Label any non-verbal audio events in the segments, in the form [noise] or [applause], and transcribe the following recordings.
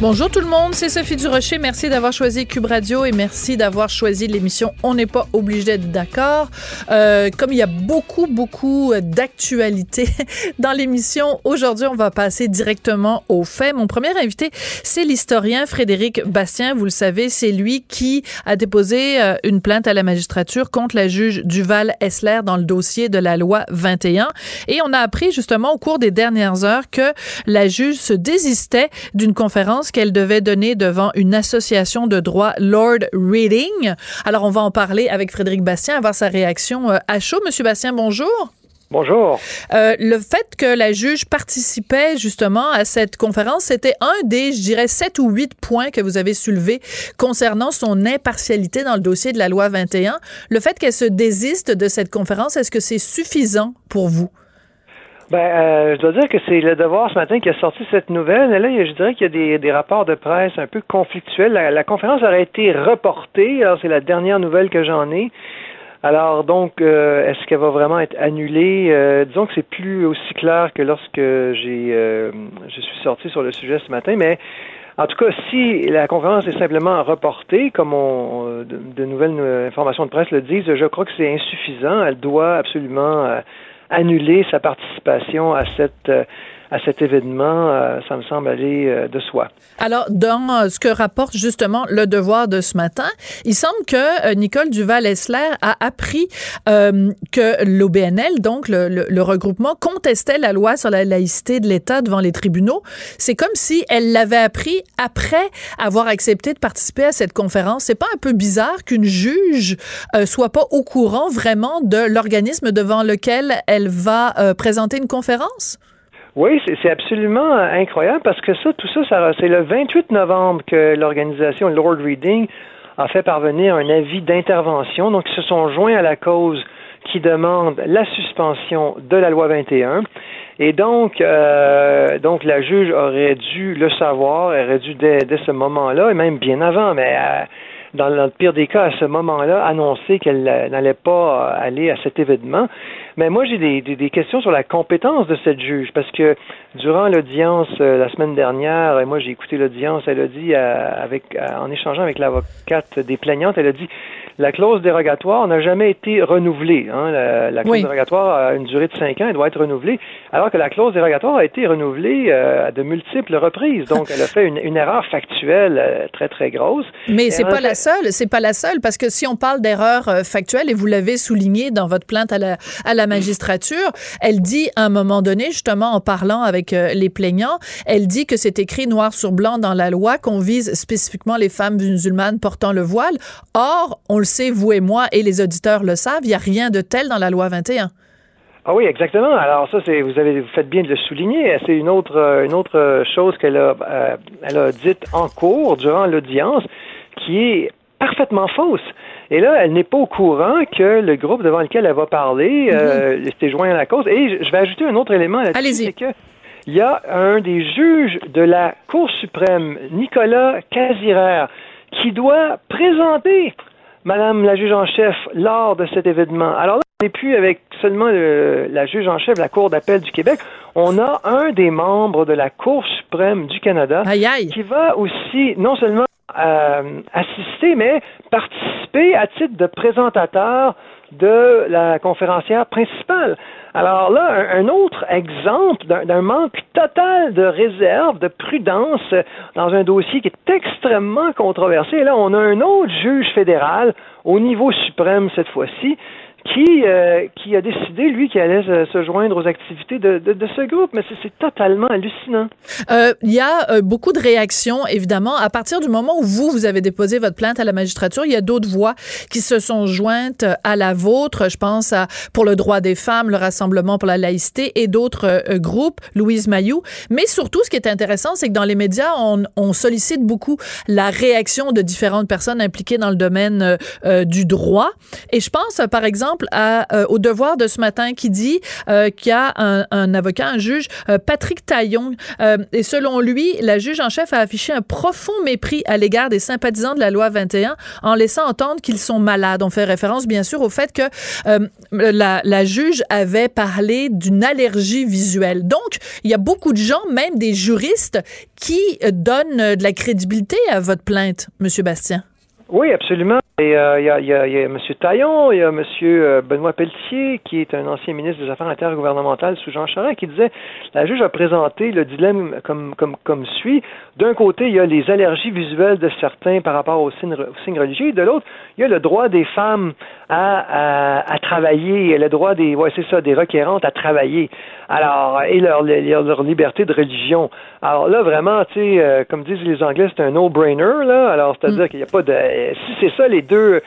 Bonjour tout le monde, c'est Sophie Durocher. Merci d'avoir choisi Cube Radio et merci d'avoir choisi l'émission On n'est pas obligé d'être d'accord. Euh, comme il y a beaucoup, beaucoup d'actualités [laughs] dans l'émission, aujourd'hui, on va passer directement aux faits. Mon premier invité, c'est l'historien Frédéric Bastien. Vous le savez, c'est lui qui a déposé euh, une plainte à la magistrature contre la juge Duval Essler dans le dossier de la loi 21. Et on a appris justement au cours des dernières heures que la juge se désistait d'une conférence qu'elle devait donner devant une association de droit Lord Reading. Alors, on va en parler avec Frédéric Bastien, avoir sa réaction euh, à chaud. Monsieur Bastien, bonjour. Bonjour. Euh, le fait que la juge participait justement à cette conférence, c'était un des, je dirais, sept ou huit points que vous avez soulevés concernant son impartialité dans le dossier de la loi 21. Le fait qu'elle se désiste de cette conférence, est-ce que c'est suffisant pour vous? Ben, euh, je dois dire que c'est le devoir ce matin qui a sorti cette nouvelle. Et là, je dirais qu'il y a des, rapports de presse un peu conflictuels. La, conférence aurait été reportée. Alors, c'est la dernière nouvelle que j'en ai. Alors, donc, euh, est-ce qu'elle va vraiment être annulée? Euh, disons que c'est plus aussi clair que lorsque j'ai je suis sorti sur le sujet ce matin, mais en tout cas, si la conférence est simplement reportée, comme on, de, de nouvelles informations de presse le disent, je crois que c'est insuffisant. Elle doit absolument annuler sa participation à cette euh, à cet événement, euh, ça me semble aller euh, de soi. Alors, dans ce que rapporte justement le devoir de ce matin, il semble que Nicole Duval-Essler a appris que l'OBNL, donc le, le, regroupement, contestait la loi sur la laïcité de l'État devant les tribunaux. C'est comme si elle l'avait appris après avoir accepté de participer à cette conférence. C'est pas un peu bizarre qu'une juge soit pas au courant vraiment de l'organisme devant lequel elle va présenter une conférence? Oui, c'est absolument euh, incroyable parce que ça, tout ça, c'est le 28 novembre que l'organisation Lord Reading a fait parvenir un avis d'intervention. Donc, ils se sont joints à la cause qui demande la suspension de la loi 21. Et donc, euh, donc la juge aurait dû le savoir, aurait dû dès, ce moment-là, et même bien avant, mais euh, dans le pire des cas, à ce moment-là, annoncer qu'elle n'allait pas aller à cet événement. Mais moi, j'ai des, des, questions sur la compétence de cette juge, parce que durant l'audience euh, la semaine dernière, et moi j'ai écouté l'audience, elle a dit, euh, avec, euh, en échangeant avec l'avocate des plaignantes, elle a dit la clause dérogatoire n'a jamais été renouvelée. Hein. La, clause dérogatoire a une durée de cinq ans, elle doit être renouvelée, alors que la clause dérogatoire a été renouvelée à de multiples reprises. Donc, elle a fait une, une erreur factuelle très, très grosse. Mais c'est pas la seule, c'est pas la seule, parce que si on parle d'erreur factuelle, et vous l'avez souligné dans votre plainte à la, à la la magistrature, elle dit à un moment donné, justement en parlant avec euh, les plaignants, elle dit que c'est écrit noir sur blanc dans la loi qu'on vise spécifiquement les femmes musulmanes portant le voile. Or, on le sait, vous et moi, et les auditeurs le savent, il n'y a rien de tel dans la loi 21. Ah oui, exactement. Alors ça, c'est vous avez vous faites bien de le souligner. C'est une autre euh, une autre chose qu'elle a euh, elle a dite en cours durant l'audience qui est parfaitement fausse. Et là, elle n'est pas au courant que le groupe devant lequel elle va parler euh, mhm. s'est joint à la cause. Et je vais ajouter un autre élément là-dessus. C'est que il y a un des juges de la Cour suprême, Nicolas Casirer, qui doit présenter Madame la juge en chef lors de cet événement. Alors là, on n'est plus avec seulement la juge en chef de la Cour d'appel du Québec. On a un des membres de la Cour suprême du Canada qui va aussi non seulement euh, assister, mais participer à titre de présentateur de la conférencière principale. Alors là, un, autre exemple d'un manque total de réserve, de prudence dans un dossier qui est extrêmement controversé. Et là, on a un autre juge fédéral au niveau suprême cette fois-ci qui, euh, qui a décidé, lui, qu'il allait se, joindre aux activités de, ce groupe? Mais c'est totalement hallucinant. Euh, il y a euh, beaucoup de réactions, évidemment. À partir du moment où vous, vous avez déposé votre plainte à la magistrature, il y a d'autres voix qui se sont jointes à la vôtre. Je pense à Pour le droit des femmes, le Rassemblement pour la laïcité et d'autres groupes, Louise Mayou. Mais surtout, ce qui est intéressant, c'est que dans les médias, on, sollicite beaucoup la réaction de différentes personnes impliquées dans le domaine du droit. Et je pense, par exemple, à, au devoir de ce matin qui dit qu'il y a un, avocat, un juge, Patrick Taillon, et selon lui, la juge en chef a affiché un profond mépris à l'égard des sympathisants de la loi 21 en laissant entendre qu'ils sont malades. On fait référence, bien sûr, au fait que la, la juge avait parlé d'une allergie visuelle. Donc, il y a beaucoup de gens, même des juristes, qui donnent de la crédibilité à votre plainte, Monsieur Bastien. Oui, absolument. Euh, il y, a, y, a, y, a, M. Taillon, il y a M. Euh, Benoît Pelletier, qui est un ancien ministre des Affaires intergouvernementales sous Jean Charest, qui disait la juge a présenté le dilemme comme, comme, comme suit. D'un côté, il y a les allergies visuelles de certains par rapport aux signes, aux signes religieux, de l'autre, il y a le droit des femmes à, à, à travailler, le droit des, ouais, c'est ça, des requérantes à travailler. Alors, et leur, leur, leur liberté de religion. Alors là, vraiment, tu sais, euh, comme disent les Anglais, c'est un no-brainer, là. Alors, c'est-à-dire mm. qu'il n'y a pas de, si c'est ça les deux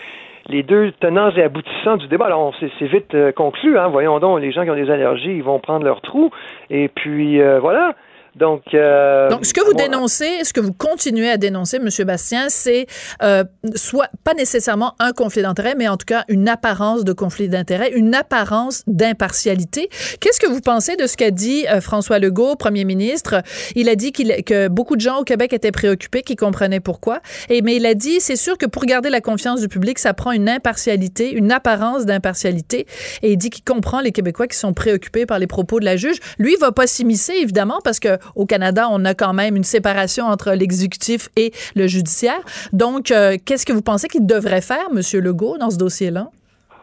les deux tenants et aboutissants du débat. Alors, c'est vite euh, conclu, hein. Voyons donc, les gens qui ont des allergies, ils vont prendre leur trou. Et puis, euh, voilà. Donc, euh, Donc, ce que vous dénoncez, ce que vous continuez à dénoncer, Monsieur Bastien, c'est euh, soit pas nécessairement un conflit d'intérêt, mais en tout cas une apparence de conflit d'intérêt, une apparence d'impartialité. Qu'est-ce que vous pensez de ce qu'a dit euh, François Legault, Premier ministre? Il a dit qu'il que beaucoup de gens au Québec étaient préoccupés, qu'ils comprenaient pourquoi. Et mais il a dit, c'est sûr que pour garder la confiance du public, ça prend une impartialité, une apparence d'impartialité. Et il dit qu'il comprend les Québécois qui sont préoccupés par les propos de la juge. Lui, il va pas s'immiscer évidemment parce que au Canada, on a quand même une séparation entre l'exécutif et le judiciaire. Donc, euh, qu'est-ce que vous pensez qu'il devrait faire, M. Legault, dans ce dossier-là?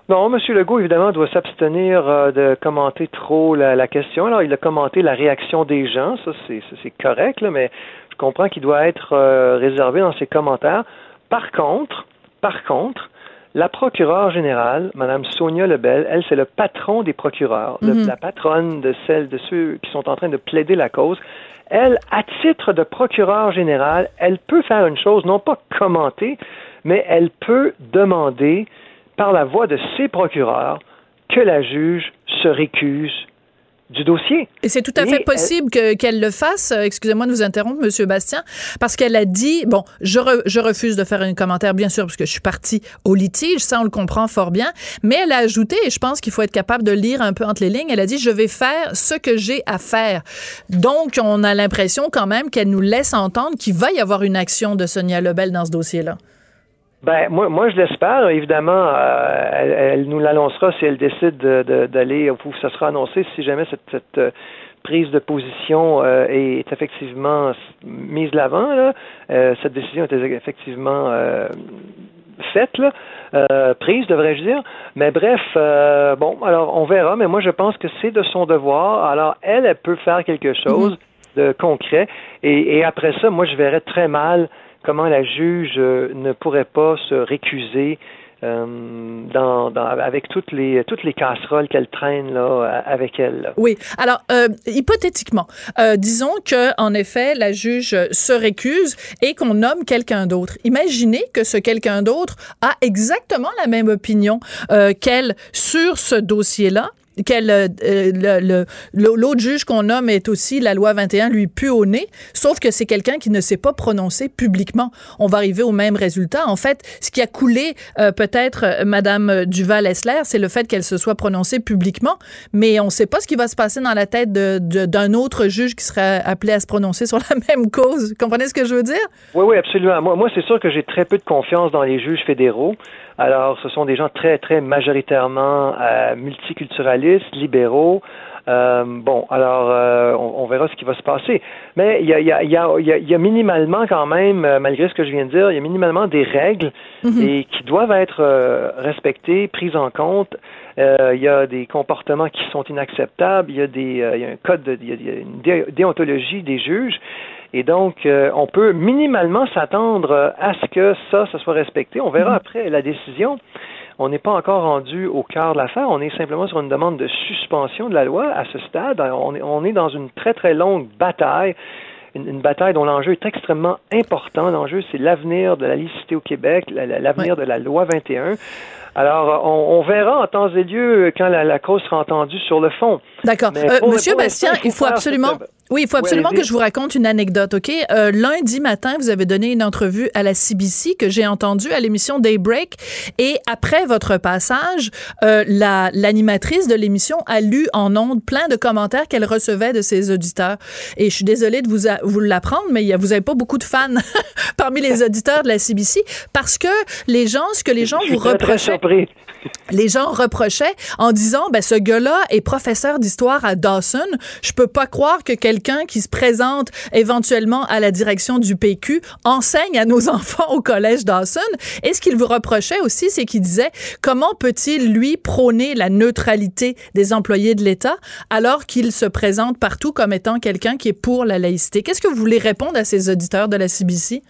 Non, M. Legault, évidemment, doit s'abstenir euh, de commenter trop la, question. Alors, il a commenté la réaction des gens, ça c'est correct, mais je comprends qu'il doit être euh, réservé dans ses commentaires. Par contre, par contre, la procureure générale, Mme Sonia Lebel, elle, c'est le patron des procureurs, mhm. la patronne de celle de ceux qui sont en train de plaider la cause. Elle, à titre de procureure générale, elle peut faire une chose, non pas commenter, mais elle peut demander, par la voix de ses procureurs, que la juge se récuse du dossier. Et c'est tout à fait possible qu'elle le fasse. Euh, excusez-moi de vous interrompre, Monsieur Bastien, parce qu'elle a dit bon, je, je refuse de faire un commentaire, bien sûr, parce que je suis partie au litige, ça on le comprend fort bien. Mais elle a ajouté, et je pense qu'il faut être capable de lire un peu entre les lignes. Elle a dit je vais faire ce que j'ai à faire. Donc on a l'impression quand même qu'elle nous laisse entendre qu'il va y avoir une action de Sonia Lebel dans ce dossier-là. Ben moi, moi je l'espère. Évidemment, euh, elle, nous l'annoncera si elle décide d'aller ou ça sera annoncé si jamais cette, cette euh, prise de position euh, est effectivement mise de l'avant. Là. cette décision est effectivement faite, là, prise, devrais-je dire. Mais bref, bon, alors on verra. Mais moi, je pense que c'est de son devoir. Alors elle, elle peut faire quelque chose mm-hmm. de concret. Et, et après ça, moi, je verrais très mal comment la juge euh, ne pourrait pas se récuser euh, dans, avec toutes les toutes les casseroles qu'elle traîne là avec elle. Oui. Alors euh, hypothétiquement, disons que en effet la juge se récuse et qu'on nomme quelqu'un d'autre. Imaginez que ce quelqu'un d'autre a exactement la même opinion qu'elle sur ce dossier-là quel euh, l'autre juge qu'on nomme est aussi la loi 21 lui pue au nez, sauf que c'est quelqu'un qui ne s'est pas prononcé publiquement. On va arriver au même résultat. En fait, ce qui a coulé euh, peut-être euh, Madame Duval-Essler, c'est le fait qu'elle se soit prononcée publiquement, mais on ne sait pas ce qui va se passer dans la tête d'un autre juge qui serait appelé à se prononcer sur la [laughs] même cause. Comprenez ce que je veux dire? Oui, oui, absolument. Moi, moi c'est sûr que j'ai très peu de confiance dans les juges fédéraux. Alors, ce sont des gens très, très majoritairement euh, multiculturalistes, libéraux. Euh, bon, alors, euh, on, verra ce qui va se passer. Mais il y a, y, a, y, a, y a, minimalement quand même, euh, malgré ce que je viens de dire, il y a minimalement des règles mhm. et qui doivent être respectées, prises en compte. Il y a des comportements qui sont inacceptables. Il y a des, il y a un code, il y a une déontologie des juges. Et donc, euh, on peut minimalement s'attendre à ce que ça, ça soit respecté. On verra mhm. après la décision. On n'est pas encore rendu au cœur de l'affaire. On est simplement sur une demande de suspension de la loi à ce stade. On est, on est dans une très, très longue bataille. Une, bataille dont l'enjeu est extrêmement important. L'enjeu, c'est l'avenir de la licité au Québec, l'avenir de la loi 21. Alors, on, verra en temps et lieu quand la, cause sera entendue sur le fond. D'accord. Euh, Monsieur Bastien, il faut absolument, Oui, il faut absolument que je vous raconte une anecdote, OK? Euh, lundi matin, vous avez donné une entrevue à la CBC que j'ai entendue à l'émission Daybreak. Et après votre passage, euh, la, l'animatrice de l'émission a lu en ondes plein de commentaires qu'elle recevait de ses auditeurs. Et je suis désolée de vous, vous l'apprendre, mais y a, vous n'avez pas beaucoup de fans [laughs] parmi les auditeurs de la CBC parce que les gens, ce que les gens vous reprochaient les gens reprochaient en disant ben ce gars-là est professeur d'histoire à Dawson. Je peux pas croire que quelqu'un qui se présente éventuellement à la direction du PQ enseigne à nos [laughs] enfants au collège Dawson. Et ce qu'il vous reprochait aussi, c'est qu'il disait comment peut-il lui prôner la neutralité des employés de l'État alors qu'il se présente partout comme étant quelqu'un qui est pour la laïcité? Qu'est-ce que vous voulez répondre à ces auditeurs de la CBC?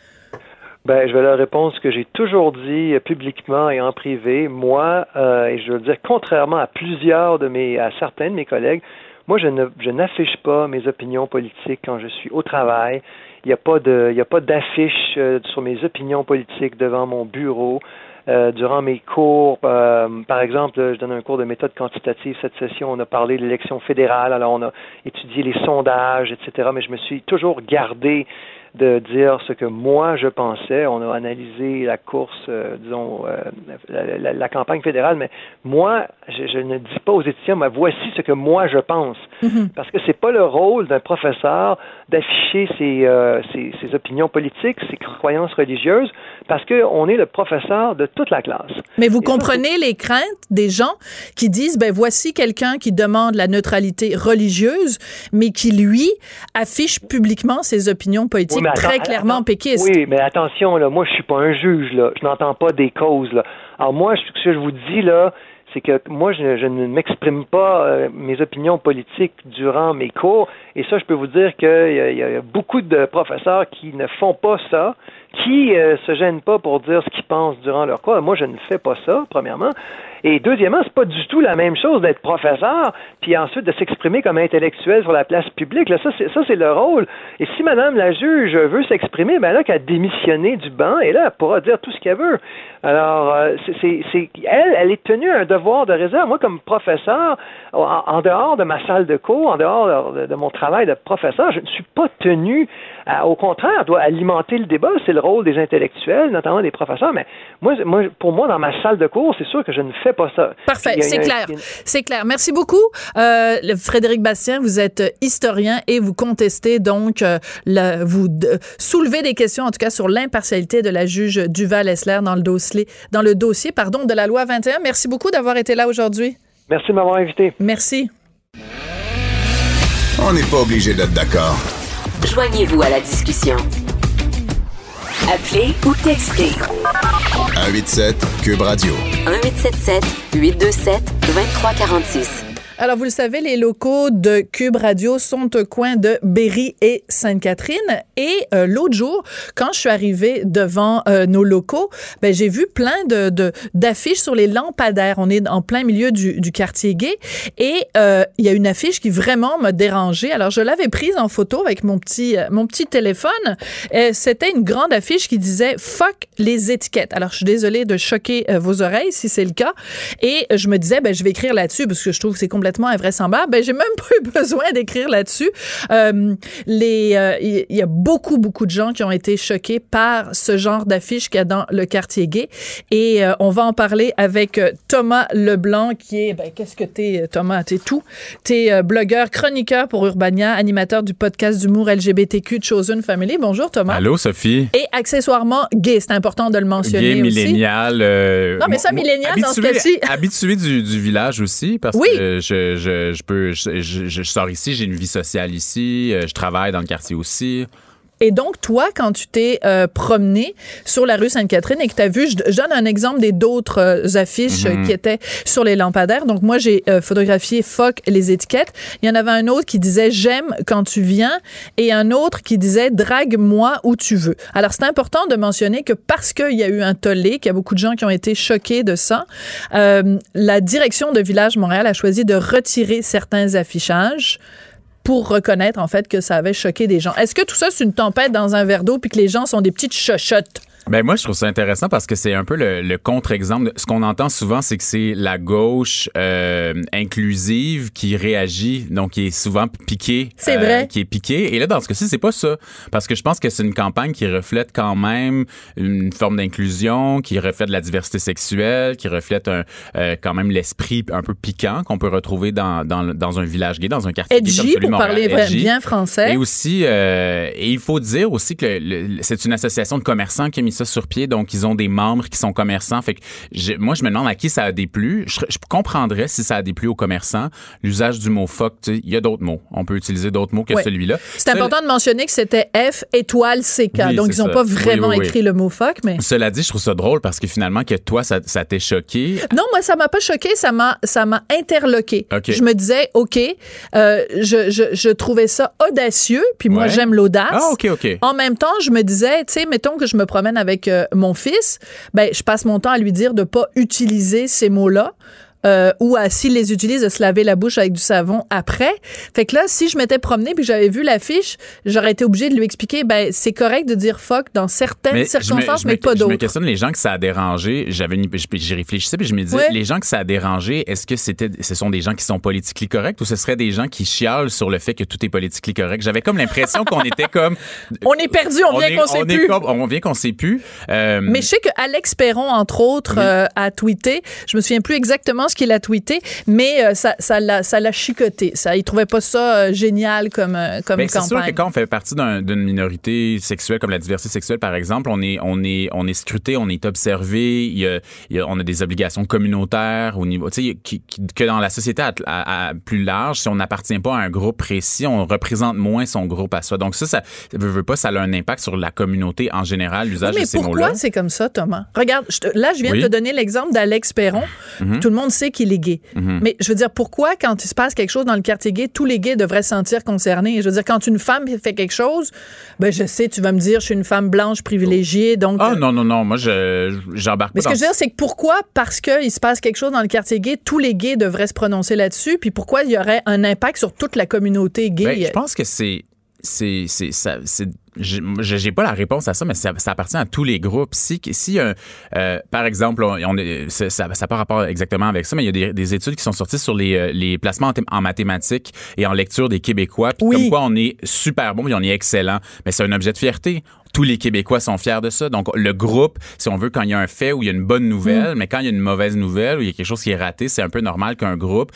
Ben, je vais leur répondre ce que j'ai toujours dit euh, publiquement et en privé. Moi, euh, et je veux dire, contrairement à plusieurs de mes, à certains de mes collègues, moi, je ne, je n'affiche pas mes opinions politiques quand je suis au travail. Il n'y a pas de, il y a pas d'affiche euh, sur mes opinions politiques devant mon bureau. durant mes cours, par exemple, je donne un cours de méthode quantitative cette session. On a parlé de l'élection fédérale, alors on a étudié les sondages, etc. Mais je me suis toujours gardé de dire ce que moi je pensais. On a analysé la course, euh, disons, euh, la, campagne fédérale, mais moi, je, ne dis pas aux étudiants, mais voici ce que moi je pense. Mhm. Parce que c'est pas le rôle d'un professeur d'afficher ses, euh, ses, ses, opinions politiques, ses croyances religieuses, parce qu'on est le professeur de toute la classe. Mais vous comprenez les craintes des gens qui disent, ben voici quelqu'un qui demande la neutralité religieuse, mais qui, lui, affiche publiquement ses opinions politiques très clairement péquiste. Oui, mais attention, là, moi, je suis pas un juge, là. Je n'entends pas des causes, là. Alors, moi, ce que je vous dis, là, c'est que moi, je, ne m'exprime pas euh, mes opinions politiques durant mes cours. Et ça, je peux vous dire qu'il y, y, a beaucoup de professeurs qui ne font pas ça, qui euh, se gênent pas pour dire ce qu'ils pensent durant leur cours. Moi, je ne fais pas ça, premièrement. Et deuxièmement, c'est pas du tout la même chose d'être professeur, puis ensuite de s'exprimer comme intellectuel sur la place publique. Là, ça, c'est, ça, c'est le rôle. Et si Madame la juge veut s'exprimer, ben là, qu'elle démissionner du banc, et là, elle pourra dire tout ce qu'elle veut. Alors, euh, c'est, elle, elle est tenue à un devoir de réserve. Moi, comme professeur, en, dehors de ma salle de cours, en dehors de, mon travail de professeur, je ne suis pas tenu, au contraire, elle doit alimenter le débat. C'est le rôle des intellectuels, notamment des professeurs. Mais moi, moi, pour moi, dans ma salle de cours, c'est sûr que je ne fais pas ça. Parfait, c'est clair. C'est clair. Merci beaucoup. Euh, Frédéric Bastien, vous êtes historien et vous contestez donc, euh, vous soulevez des questions, en tout cas, sur l'impartialité de la juge Duval-Essler dans le dossier, dans le dossier pardon, de la loi 21. Merci beaucoup d'avoir été là aujourd'hui. Merci de m'avoir invité. Merci. On n'est pas obligé d'être d'accord. Joignez-vous à la discussion. Appelez ou textez. 187 Cube Radio. 1877 827 2346. Alors, vous le savez, les locaux de Cube Radio sont au coin de Berry et Sainte-Catherine. Et euh, l'autre jour, quand je suis arrivée devant euh, nos locaux, ben, j'ai vu plein de, d'affiches sur les lampadaires. On est en plein milieu du, du quartier gay. Et euh, il y a une affiche qui vraiment m'a dérangée. Alors, je l'avais prise en photo avec mon petit, mon petit téléphone. C'était une grande affiche qui disait « Fuck les étiquettes ». Alors, je suis désolée de choquer vos oreilles si c'est le cas. Et je me disais, ben, je vais écrire là-dessus parce que je trouve que c'est complètement invraisemblable. Ben, j'ai même [laughs] pas eu besoin d'écrire là-dessus. Euh, les, euh, il y, a beaucoup, beaucoup de gens qui ont été choqués par ce genre d'affiche qu'il y a dans le quartier gay. Et euh, on va en parler avec Thomas Leblanc, qui est, ben, qu'est-ce que t'es, Thomas? T'es tout. T'es blogueur, chroniqueur pour Urbania, animateur du podcast d'humour LGBTQ Chosen Family. Bonjour, Thomas. Allô, Sophie. Et accessionnel gay, c'est important de le mentionner gay, millénial. non, mais ça, millénial, dans ce cas-ci. Habitué du, du, village aussi, parce oui. que je, je, je, sors ici, j'ai une vie sociale ici, euh, je travaille dans le quartier aussi. Et donc, toi, quand tu t'es euh, promené sur la rue Sainte-Catherine et que tu as vu, je, donne un exemple des d'autres euh, affiches mhm. qui étaient sur les lampadaires. Donc, moi, j'ai photographié Fuck les étiquettes. Il y en avait un autre qui disait J'aime quand tu viens et un autre qui disait Drague-moi où tu veux. Alors, c'est important de mentionner que parce qu'il y a eu un tollé, qu'il y a beaucoup de gens qui ont été choqués de ça, la direction de Village Montréal a choisi de retirer certains affichages pour reconnaître en fait que ça avait choqué des gens. Est-ce que tout ça c'est une tempête dans un verre d'eau puis que les gens sont des petites chochottes? Ben moi, je trouve ça intéressant parce que c'est un peu le, le contre-exemple. Ce qu'on entend souvent, c'est que c'est la gauche euh, inclusive qui réagit, donc qui est souvent piquée. euh, C'est vrai. Qui est piquée. Et là, dans ce cas-ci, c'est pas ça. Parce que je pense que c'est une campagne qui reflète quand même une forme d'inclusion, qui reflète la diversité sexuelle, qui reflète un, euh, quand même l'esprit un peu piquant qu'on peut retrouver dans, dans, dans un village gay, dans un quartier gay comme Edgy, celui pour parler Edgy. bien français. Et aussi, euh, et il faut dire aussi que c'est une association de commerçants qui a mis ça sur pied, donc ils ont des membres qui sont commerçants. Fait que je- moi, je me demande à qui ça a déplu. Je, je comprendrais si ça a déplu aux commerçants. L'usage du mot fuck, tu sais, il y a d'autres mots. On peut utiliser d'autres mots que celui-là. C'est important de mentionner que c'était F étoile CK. Oui, Donc, ils n'ont pas vraiment oui, écrit le mot fuck, mais. Cela dit, je trouve ça drôle parce que finalement, que toi, ça, ça t'est choqué. Non, moi, ça m'a pas choqué, ça m'a, ça m'a interloqué. Je me disais, OK, euh, je, je, je trouvais ça audacieux, puis moi, Ouais. j'aime l'audace. Ah, OK, OK. En même temps, je me disais, tu sais, mettons que je me promène avec euh, mon fils, ben, je passe mon temps à lui dire de pas utiliser ces mots-là. Euh, ou à s'il les utilise de se laver la bouche avec du savon après. Fait que là, si je m'étais promenée puis j'avais vu l'affiche, j'aurais été obligée de lui expliquer ben c'est correct de dire fuck dans certaines je me- circonstances, je mais me, pas Je me d'autres. questionne les gens que ça a dérangé. J'avais j'y réfléchissais puis je me disais, les gens que ça a dérangé, est-ce que c'était, ce sont des gens qui sont politiquement corrects ou ce serait des gens qui chialent sur le fait que tout est politiquement correct? J'avais comme l'impression qu'on était comme, [laughs] On est perdu, on vient qu'on sait on est plus. comme- on vient qu'on sait plus. Euh, Mais je sais que Alex Perron, entre autres, Oui. euh, a tweeté. Je me souviens plus exactement ce qu'il a tweeté, mais euh, ça, ça l'a, ça l'a chicoté. Ça, il trouvait pas ça euh, génial comme, euh, comme Ben, c'est sûr que campagne. quand on fait partie d'un- d'une minorité sexuelle comme la diversité sexuelle par exemple, on est on est on est scruté, on est observé, il y a, il y a- on a des obligations communautaires au niveau tu sais qui- qui- que dans la société à, à- à plus large, si on n'appartient pas à un groupe précis, on représente moins son groupe à soi. Donc ça ça veut, veut pas ça a un impact sur la communauté en général l'usage Oui, mais de ces pourquoi mots-là. c'est comme ça, Thomas? Regarde, je te- là, je viens Oui. de te donner l'exemple d'Alex Perron. Mhm. Tout le monde sait qu'il est gay. Mais je veux dire, pourquoi, quand il se passe quelque chose dans le quartier gay, tous les gays devraient se sentir concernés? Je veux dire, quand une femme fait quelque chose, ben, je sais, tu vas me dire, je suis une femme blanche privilégiée, donc. Ah euh, non non non, moi je j'embarque pas Mais ce que je veux dire, c'est que pourquoi, parce qu'il se passe quelque chose dans le quartier gay, tous les gays devraient se prononcer là-dessus, puis pourquoi il y aurait un impact sur toute la communauté gay? Ben, je pense que c'est c'est j'ai pas la réponse à ça mais ça, ça appartient à tous les groupes. Si si un euh, par exemple on, ça n'a pas rapport exactement avec ça mais il y a des, des études qui sont sorties sur les euh, les placements en, thé- en mathématiques et en lecture des Québécois puis Oui. comme quoi on est super bon puis on est excellent. Mais c'est un objet de fierté tous les Québécois sont fiers de ça. Donc, le groupe, si on veut, quand il y a un fait où il y a une bonne Mm. nouvelle, mais quand il y a une mauvaise nouvelle ou il y a quelque chose qui est raté, c'est un peu normal qu'un groupe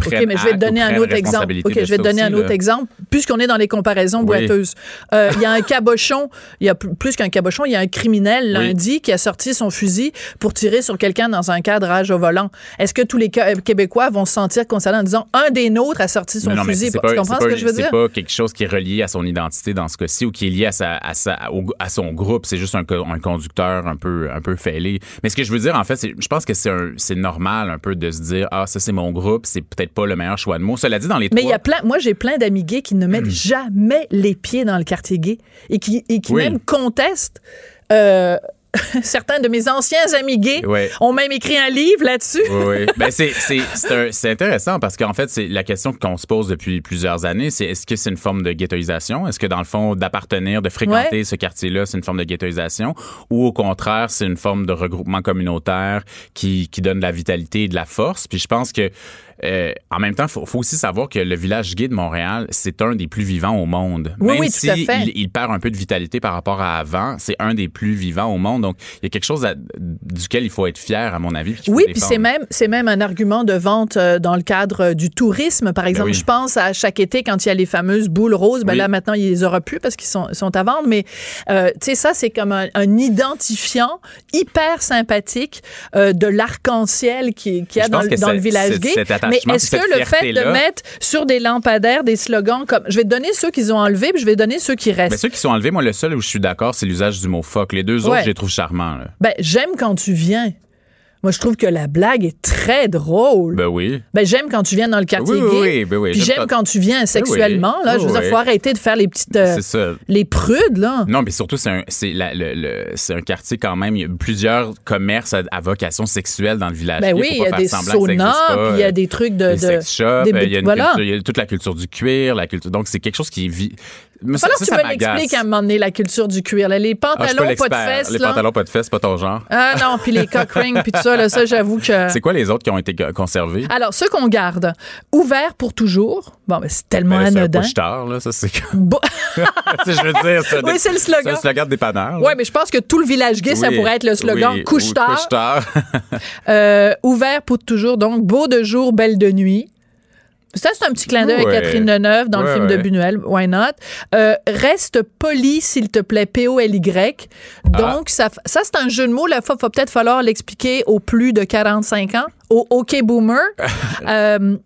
OK, prenne mais je vais te ou donner un autre exemple. OK, je vais te donner aussi, un autre là. exemple. Puisqu'on est dans les comparaisons Oui. boiteuses, Euh, il y a un cabochon, il y a pl- plus qu'un cabochon, il y a un criminel Oui. lundi qui a sorti son fusil pour tirer sur quelqu'un dans un cadre âge au volant. Est-ce que tous les Ca- Québécois vont se sentir concernés en disant un des nôtres a sorti son Non, non, fusil? Tu pas- comprends ce pas- que je veux dire? C'est pas quelque chose qui est relié à son identité dans ce cas-ci ou qui est lié à, sa, à, sa, au- à son groupe. C'est juste un, co- un conducteur un peu, un peu fêlé. Mais ce que je veux dire, en fait, je pense que c'est, normal un peu de se dire Ah, ça, c'est mon groupe, c'est peut-être pas le meilleur choix de mots. Cela dit, dans les Mais trois. y a plein, moi j'ai plein d'amis gays qui ne mettent jamais les pieds dans le quartier gay et qui, et qui Oui. même contestent. euh, [laughs] certains de mes anciens amis gays ont même écrit un livre là-dessus. Oui, oui. [laughs] Ben, c'est, intéressant parce qu'en fait, c'est la question qu'on se pose depuis plusieurs années, c'est est-ce que c'est une forme de ghettoisation? Est-ce que dans le fond, d'appartenir, de fréquenter ce quartier-là, c'est une forme de ghettoisation? Ou au contraire, c'est une forme de regroupement communautaire qui, qui donne de la vitalité et de la force? Puis je pense que euh, en même temps, il faut, faut aussi savoir que le village gay de Montréal, c'est un des plus vivants au monde. Oui, Même oui, si il, il perd un peu de vitalité par rapport à avant, c'est un des plus vivants au monde. Donc, il y a quelque chose à- duquel il faut être fier, à mon avis. puis Oui, puis c'est même c'est même un argument de vente euh, dans le cadre euh, du tourisme. Par exemple, oui. je pense à chaque été quand il y a les fameuses boules roses. Ben Oui. là maintenant, il les aura plus parce qu'ils sont, sont à vendre. Mais euh, tu sais, ça c'est comme un, un identifiant hyper sympathique euh, de l'arc-en-ciel qui qui y a dans, le- dans village gay. Mais est-ce que le fait de mettre sur des lampadaires des slogans comme je vais te donner ceux qu'ils ont enlevés, puis je vais donner ceux qui restent. Mais ceux qui sont enlevés, moi, le seul où je suis d'accord, c'est l'usage du mot fuck. Les deux Ouais. autres, je les trouve charmants. là. Ben j'aime quand tu viens. Moi, je trouve que la blague est très drôle. Ben oui. Ben, j'aime quand tu viens dans le quartier Oui, gay. oui, ben oui, Puis j'aime quand- tu viens sexuellement. Là, je veux dire, oui. faut arrêter de faire les petites. euh, ça. les prudes, là. Non, mais surtout, c'est un, la- le- un quartier quand même. Il y a plusieurs commerces à, à vocation sexuelle dans le village. Ben Il oui, il y a des saunas, puis il y a des trucs de. des de sex shops, des- euh, il y a une voilà. culture- il y a toute la culture du cuir, la culture. Donc c'est quelque chose qui vit. Mais ça, ça, tu ça me m'agace. l'expliques à un moment donné, la culture du cuir. là. Les Ah, pantalons, pas de fesses. Les là. pantalons pas de fesses, pas ton genre. Ah non, puis les cock [laughs] rings, puis tout ça, là, ça, j'avoue que... C'est quoi les autres qui ont été co- conservés? Alors, ceux qu'on garde, ouverts pour toujours. Bon, ben, c'est tellement c'est un anodin. push-tard, là. Ça, c'est [laughs] je veux dire, c'est [laughs] Oui, c'est le slogan. C'est un slogan de dépanneur. Ouais, mais je pense que tout le village gay, ça Oui, pourrait être le slogan oui, couche ou tard. couche-tard. Euh, ouvert pour toujours, donc beau de jour, belle de nuit. Ça, c'est un petit clin d'œil Ouais. à Catherine Deneuve dans le Ouais, film de. Buñuel. Why not? Euh, reste poli, s'il te plaît, P-O-L-Y. Ah. Donc, ça, f- ça c'est un jeu de mots. Là, il va peut-être falloir l'expliquer aux plus de 45 ans, au OK Boomer. [laughs] Euh,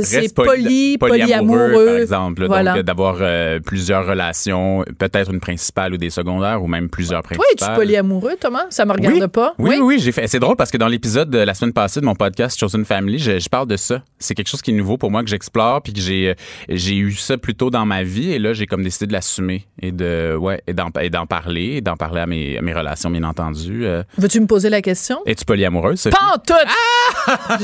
c'est Reste poli, polyamoureux. par exemple. là. Voilà. Donc, euh, d'avoir euh, plusieurs relations, peut-être une principale ou des secondaires, ou même plusieurs principales. es-tu polyamoureux, Thomas? Ça me regarde oui. pas. Oui, oui, oui, j'ai fait. C'est drôle parce que dans l'épisode de la semaine passée de mon podcast Chosen Family, je, je parle de ça. C'est quelque chose qui est nouveau pour moi que j'explore puis que j'ai euh, j'ai eu ça plus tôt dans ma vie et là j'ai comme décidé de l'assumer et de ouais et d'en et d'en parler et d'en parler à mes, à mes relations bien entendu. Euh, Veux-tu me poser la question? Es-tu polyamoureuse? Pas en tout!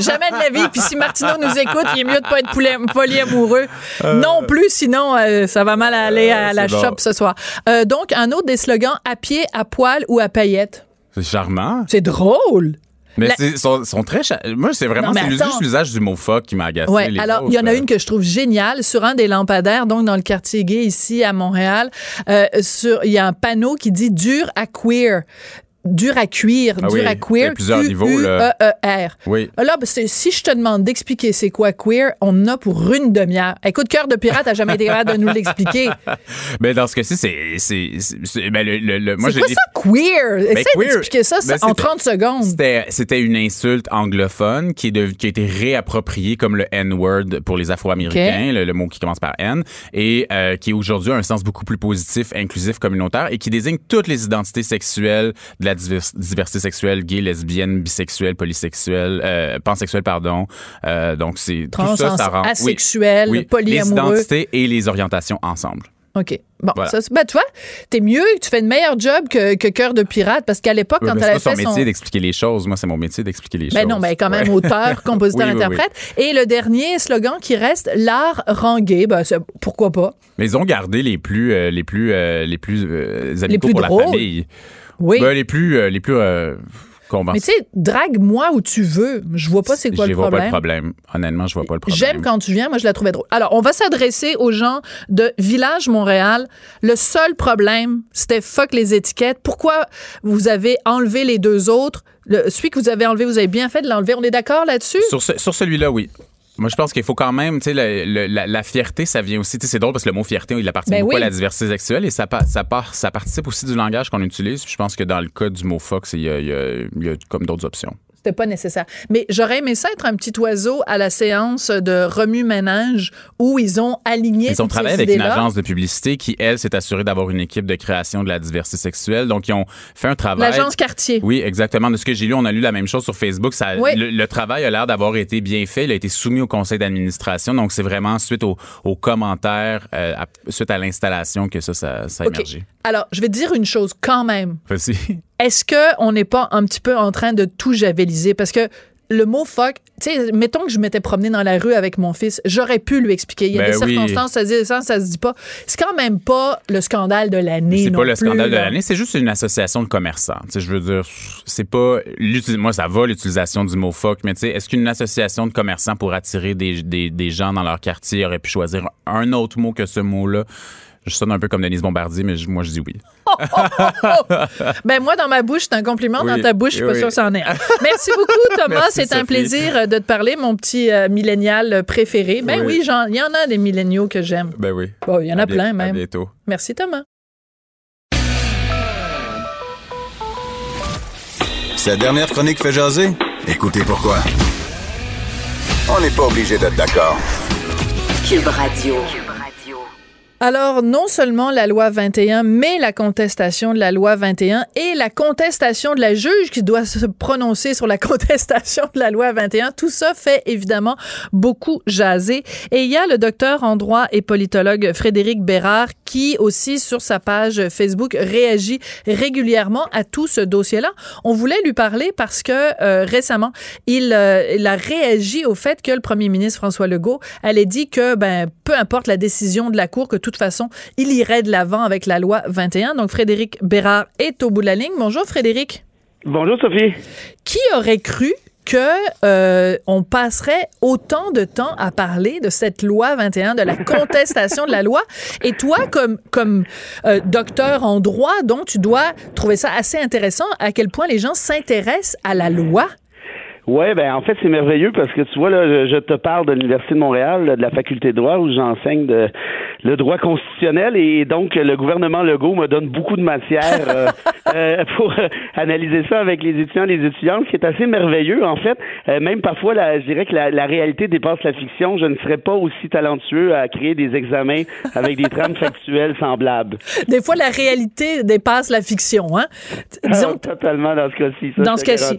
Jamais de la vie. Puis si Martineau nous écoute, il est mieux de pas être poulet- polyamoureux. Non plus, sinon euh, ça va mal aller à Euh, la bon. shop ce soir. Euh, donc, un autre des slogans à pied, à poil ou à paillettes? C'est charmant. C'est drôle. Mais La- c'est sont, sont très cha- moi c'est vraiment Non, juste l'usage du mot fuck qui m'a agacé. Ouais. les Alors, il y en a euh, une que je trouve géniale sur un des lampadaires, donc dans le quartier gay ici à Montréal. Euh, sur, il y a un panneau qui dit dur à queer. Dur à cuire, Ah dur oui, à queer. plusieurs niveaux, là. Q-U-E-E-R. Oui. Là, ben, si je te demande d'expliquer c'est quoi queer, on en a pour une demi-heure. Écoute, Cœur de pirate a jamais été capable de nous l'expliquer. [laughs] Ben dans ce cas-ci c'est ben, le, le- le- moi quoi ça, queer? Essaye queer, d'expliquer ça, ben, en c'était- 30 secondes. C'était, une insulte anglophone qui, est de- qui a été réappropriée comme le N-word pour les Afro-Américains, le, le mot qui commence par N, et euh, qui aujourd'hui a un sens beaucoup plus positif, inclusif, communautaire, et qui désigne toutes les identités sexuelles de la diversité sexuelle, gay, lesbienne, bisexuelle, polysexuelle, euh, pansexuelle, pardon. Euh, donc c'est tout ça, ça rend oui, asexuel, oui, polyamoureux. les identités et les orientations ensemble. OK. Bon, Voilà. ça, ben, tu vois, t'es mieux, tu fais une meilleure job que, que Cœur de pirate, parce qu'à l'époque, Oui, quand elle son fait son... métier d'expliquer les choses. Moi, c'est mon métier d'expliquer les Ben choses. non, mais quand même Ouais. auteur, [laughs] compositeur, Oui, oui, oui. interprète. Et le dernier slogan qui reste, l'art rend gay. Ben, pourquoi pas? Mais ils ont gardé les plus, euh, les plus, euh, les plus euh, amicaux plus pour drôles. la famille. Oui. Ben, les plus, euh, les plus euh, convaincants. mais tu sais, drague-moi où tu veux. Je vois pas c'est quoi Je le vois pas le problème. problème. Honnêtement, je vois pas le problème. J'aime quand tu viens, moi je la trouvais drôle. Alors, on va s'adresser aux gens de Village Montréal. Le seul problème, c'était fuck les étiquettes. Pourquoi vous avez enlevé les deux autres? Le, celui que vous avez enlevé, vous avez bien fait de l'enlever. On est d'accord là-dessus? Sur, ce- sur celui-là, oui. Moi, je pense qu'il faut quand même, tu sais, la, la fierté, ça vient aussi. Tu sais, c'est drôle parce que le mot fierté, il appartient Ben beaucoup oui. à la diversité sexuelle et ça, ça, part, ça participe aussi du langage qu'on utilise. Puis je pense que dans le cas du mot Fox, il y a, il y a- il y a comme d'autres options. C'était pas nécessaire. Mais j'aurais aimé ça être un petit oiseau à la séance de remue-ménage où ils ont aligné Ils ont travaillé avec une agence de publicité qui, elle, s'est assurée d'avoir une équipe de création de la diversité sexuelle. Donc, ils ont fait un travail. L'agence Cartier. Oui, exactement. De ce que j'ai lu, on a lu la même chose sur Facebook. Ça, Oui. le, le travail a l'air d'avoir été bien fait. Il a été soumis au conseil d'administration. Donc, c'est vraiment suite aux, aux commentaires, euh, à- suite à l'installation que ça, ça, ça a émergé. Alors, je vais te dire une chose quand même. Vas-y. Est-ce qu'on n'est pas un petit peu en train de tout javeliser? Parce que le mot fuck, tu sais, mettons que je m'étais promené dans la rue avec mon fils, j'aurais pu lui expliquer. Il y a Ben des oui. circonstances, ça se dit ça, ça se dit pas. C'est quand même pas le scandale de l'année. C'est pas le plus, scandale de l'année, c'est juste une association de commerçants. Tu sais, je veux dire, c'est pas moi ça va l'utilisation du mot fuck, mais tu sais, est-ce qu'une association de commerçants pour attirer des, des, des gens dans leur quartier aurait pu choisir un autre mot que ce mot-là? Je sonne un peu comme Denise Bombardier, mais je- moi je dis oui. [laughs] Ben moi, dans ma bouche, c'est un compliment. Oui, Dans ta bouche, je suis pas sûre que c'en est un. Merci beaucoup, [laughs] Thomas. C'est un plaisir euh, de te parler, mon petit euh, millénial préféré. Ben oui, il y en a des milléniaux que j'aime. Ben oui. Bon, il y en a À plein À même. bientôt. Merci, Thomas. Sa dernière chronique fait jaser? Écoutez pourquoi. On n'est pas obligé d'être d'accord. Cube Radio. Alors, non seulement la loi 21, mais la contestation de la loi 21 et la contestation de la juge qui doit se prononcer sur la [laughs] contestation de la loi 21, tout ça fait évidemment beaucoup jaser. Et il y a le docteur en droit et politologue Frédéric Bérard qui aussi sur sa page Facebook réagit régulièrement à tout ce dossier-là. On voulait lui parler parce que euh, récemment, il, euh, il, a réagi au fait que le premier ministre François Legault allait dit que ben peu importe la décision de la Cour, que de toute façon, il irait de l'avant avec la loi 21. Donc Frédéric Bérard est au bout de la ligne. Bonjour Frédéric. Bonjour Sophie. Qui aurait cru que euh, on passerait autant de temps à parler de cette loi 21, de la [laughs] contestation de la loi. Et toi, comme comme euh, docteur en droit, donc tu dois trouver ça assez intéressant à quel point les gens s'intéressent à la loi. Ouais, ben en fait c'est merveilleux parce que tu vois là, je, te parle de l'université de Montréal, de la faculté de droit où j'enseigne de le droit constitutionnel et donc le gouvernement Legault me donne beaucoup de matière euh, [laughs] euh, pour euh, analyser ça avec les étudiants et les étudiantes, ce qui est assez merveilleux en fait. même parfois, la, je dirais que la, réalité dépasse la fiction. Je ne serais pas aussi talentueux à créer des examens avec des trames [laughs] factuelles semblables. Des fois, la réalité dépasse la fiction, hein? [laughs] Disons... totalement dans ce cas-ci. Dans ce cas-ci.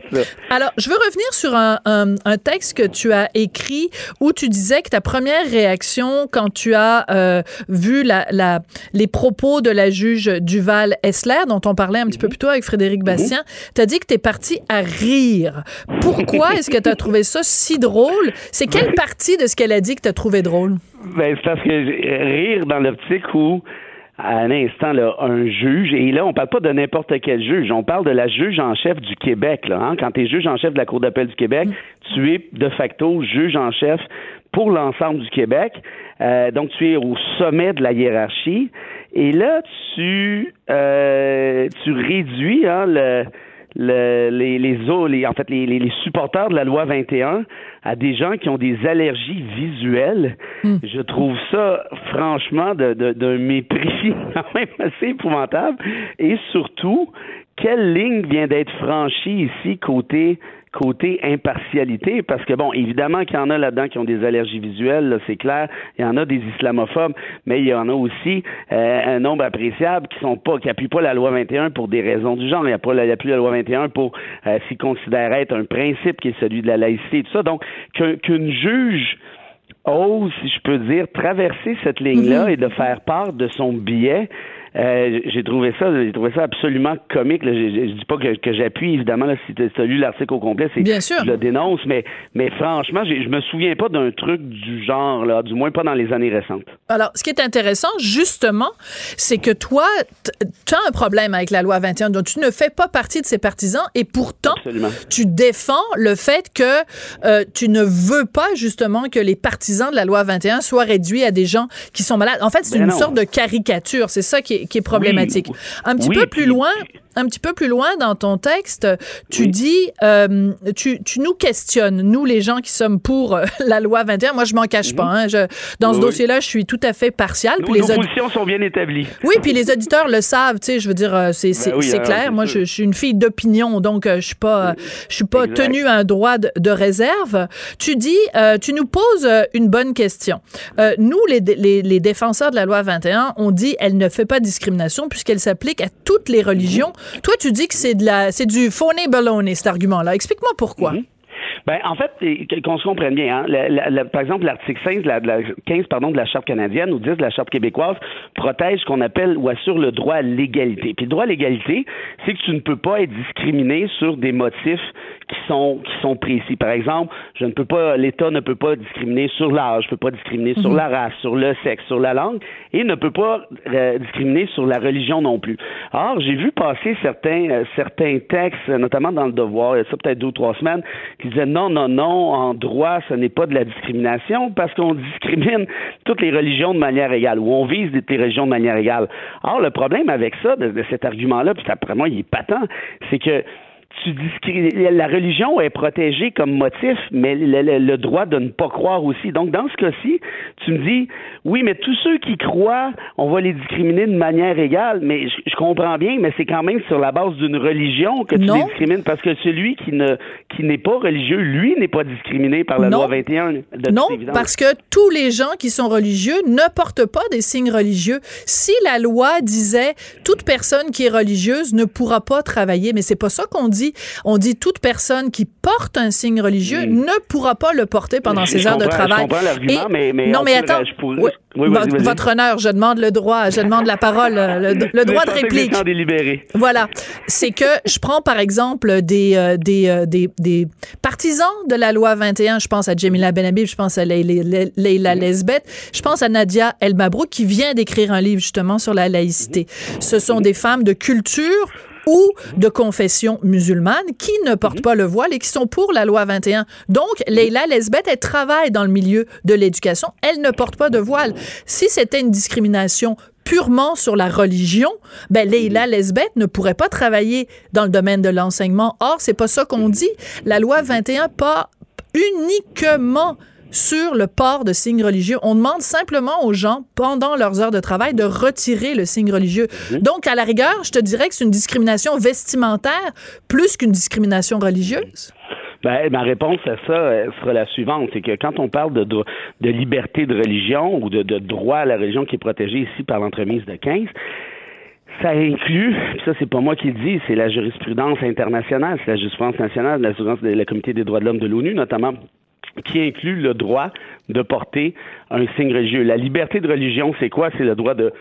Alors, je veux revenir sur un, un, un, texte que tu as écrit où tu disais que ta première réaction quand tu as vu la, la, les propos de la juge Duval Essler, dont on parlait un petit peu mhm. plus tôt avec Frédéric mhm. Bastien, tu as dit que tu es parti à rire. Pourquoi [laughs] est-ce que tu as trouvé ça si drôle? C'est quelle partie de ce qu'elle a dit que tu as trouvé drôle? Ben, c'est parce que rire dans l'optique où à un instant là, un juge, et là, on parle pas de n'importe quel juge, on parle de la juge en chef du Québec. Là, hein? Quand tu es juge en chef de la Cour d'appel du Québec, mm. tu es de facto juge en chef pour l'ensemble du Québec. Euh, donc, tu es au sommet de la hiérarchie. Et là, tu, euh, tu réduis hein, le, le, les, les, les, en fait, les, les, supporters de la loi 21 à des gens qui ont des allergies visuelles. Hmm. Je trouve ça, franchement, d'un de, de, mépris [laughs] quand même assez épouvantable. Et surtout, quelle ligne vient d'être franchie ici côté côté impartialité, parce que bon, évidemment qu'il y en a là-dedans qui ont des allergies visuelles, c'est clair. Il y en a des islamophobes, mais il y en a aussi euh, un nombre appréciable qui sont pas, qui n'appuient pas la loi 21 pour des raisons du genre. Il n'y a pas la, la loi 21 pour euh, s'y considérer être un principe qui est celui de la laïcité et tout ça. Donc, qu'une juge ose, si je peux dire, traverser cette ligne-là mm-hmm. et de faire part de son billet, euh, j'ai trouvé ça, j'ai trouvé ça absolument comique. Je, je, dis pas que, que j'appuie évidemment là, si tu as lu l'article au complet, c'est Bien sûr. je le dénonce, mais mais franchement, je me souviens pas d'un truc du genre là, du moins pas dans les années récentes. Alors, ce qui est intéressant justement, c'est que toi, tu as un problème avec la loi 21, donc tu ne fais pas partie de ses partisans et pourtant tu défends le fait que euh, tu ne veux pas justement que les partisans de la loi 21 soient réduits à des gens qui sont malades. En fait, c'est ben une sorte de caricature. C'est ça qui est qui est problématique. Un petit peu plus loin, un petit peu plus loin dans ton texte, tu dis, euh, tu, tu, nous questionnes, nous les gens qui sommes pour euh, la loi 21. Moi, je m'en cache pas. Hein, je, dans ce dossier-là, je suis tout à fait partial. Nos, les positions sont bien établies. Oui, puis les auditeurs le savent. Tu sais, je veux dire, euh, c'est ben c'est clair. Moi, je, suis une fille d'opinion, donc je suis pas, je suis pas tenue à un droit de, réserve. Tu dis, tu nous poses une bonne question. nous, les, les, les défenseurs de la loi 21, on dit, elle ne fait pas discrimination puisqu'elle s'applique à toutes les religions. Toi, tu dis que c'est de la, c'est du phony baloney, cet argument-là. Explique-moi pourquoi. Mhm. Ben, en fait, qu'on se comprenne bien, hein, par exemple, l'article 15, la, la, 15 pardon, de la Charte canadienne ou 10 de la Charte québécoise protège ce qu'on appelle ou assure le droit à l'égalité. Puis le droit à l'égalité, c'est que tu ne peux pas être discriminé sur des motifs qui sont qui sont précis. Par exemple, je ne peux pas, l'État ne peut pas discriminer sur l'âge, ne peut pas discriminer sur mhm. la race, sur le sexe, sur la langue, et ne peut pas euh, discriminer sur la religion non plus. Or, j'ai vu passer certains euh, certains textes, notamment dans le Devoir, il y a ça peut-être deux ou trois semaines, qui disaient non, non, non, en droit, ce n'est pas de la discrimination parce qu'on [laughs] discrimine toutes les religions de manière égale ou on vise toutes les religions de manière égale. Or, le problème avec ça, de, de cet argument-là, puis après moi, il est patent, c'est que tu la religion est protégée comme motif, mais le, droit de ne pas croire aussi. Donc, dans ce cas-ci, tu me dis, oui, mais tous ceux qui croient, on va les discriminer de manière égale, mais je, comprends bien, mais c'est quand même sur la base d'une religion que tu les discrimines, parce que celui qui ne qui n'est pas religieux, lui, n'est pas discriminé par la loi 21. non, parce que tous les gens qui sont religieux ne portent pas des signes religieux. Si la loi disait toute personne qui est religieuse ne pourra pas travailler, mais c'est pas ça qu'on dit dit, on dit toute personne qui porte un signe religieux Mm. ne pourra pas le porter pendant Je- ses heures de travail. Je comprends l'argument, Et- mais, mais non, on mais attends. je pose- Oui. Oui, vas-y, Votre- honneur, je demande le droit, je demande la parole, le, le droit de que réplique. Voilà, c'est que je prends par exemple des, euh, des, euh, des, des partisans de la loi 21, je pense à Jamila Benhabib, je pense à Leila, Le- Leila Lesbeth, je pense à Nadia El Mabrouk qui vient d'écrire un livre justement sur la laïcité. Ce sont des femmes de culture ou de confession musulmane qui ne portent pas le voile et qui sont pour la loi 21. Donc, Leila Lesbeth, elle travaille dans le milieu de l'éducation, elle ne porte pas de voile. Si c'était une discrimination purement sur la religion, ben Leila Lesbeth ne pourrait pas travailler dans le domaine de l'enseignement. Or, c'est pas ça qu'on dit. La loi 21 pas uniquement sur le port de signes religieux. On demande simplement aux gens, pendant leurs heures de travail, de retirer le signe religieux. Donc, à la rigueur, je te dirais que c'est une discrimination vestimentaire plus qu'une discrimination religieuse. Ben, ma réponse à ça euh, sera la suivante, c'est que quand on parle de, de liberté de religion ou de, de droit à la religion qui est protégé ici par l'entremise de 15, ça inclut, ça c'est pas moi qui le dis, c'est la jurisprudence internationale, c'est la jurisprudence nationale la, jurisprudence de la Comité des droits de l'homme de l'ONU notamment, qui inclut le droit de porter un signe religieux. La liberté de religion, c'est quoi? C'est le droit de,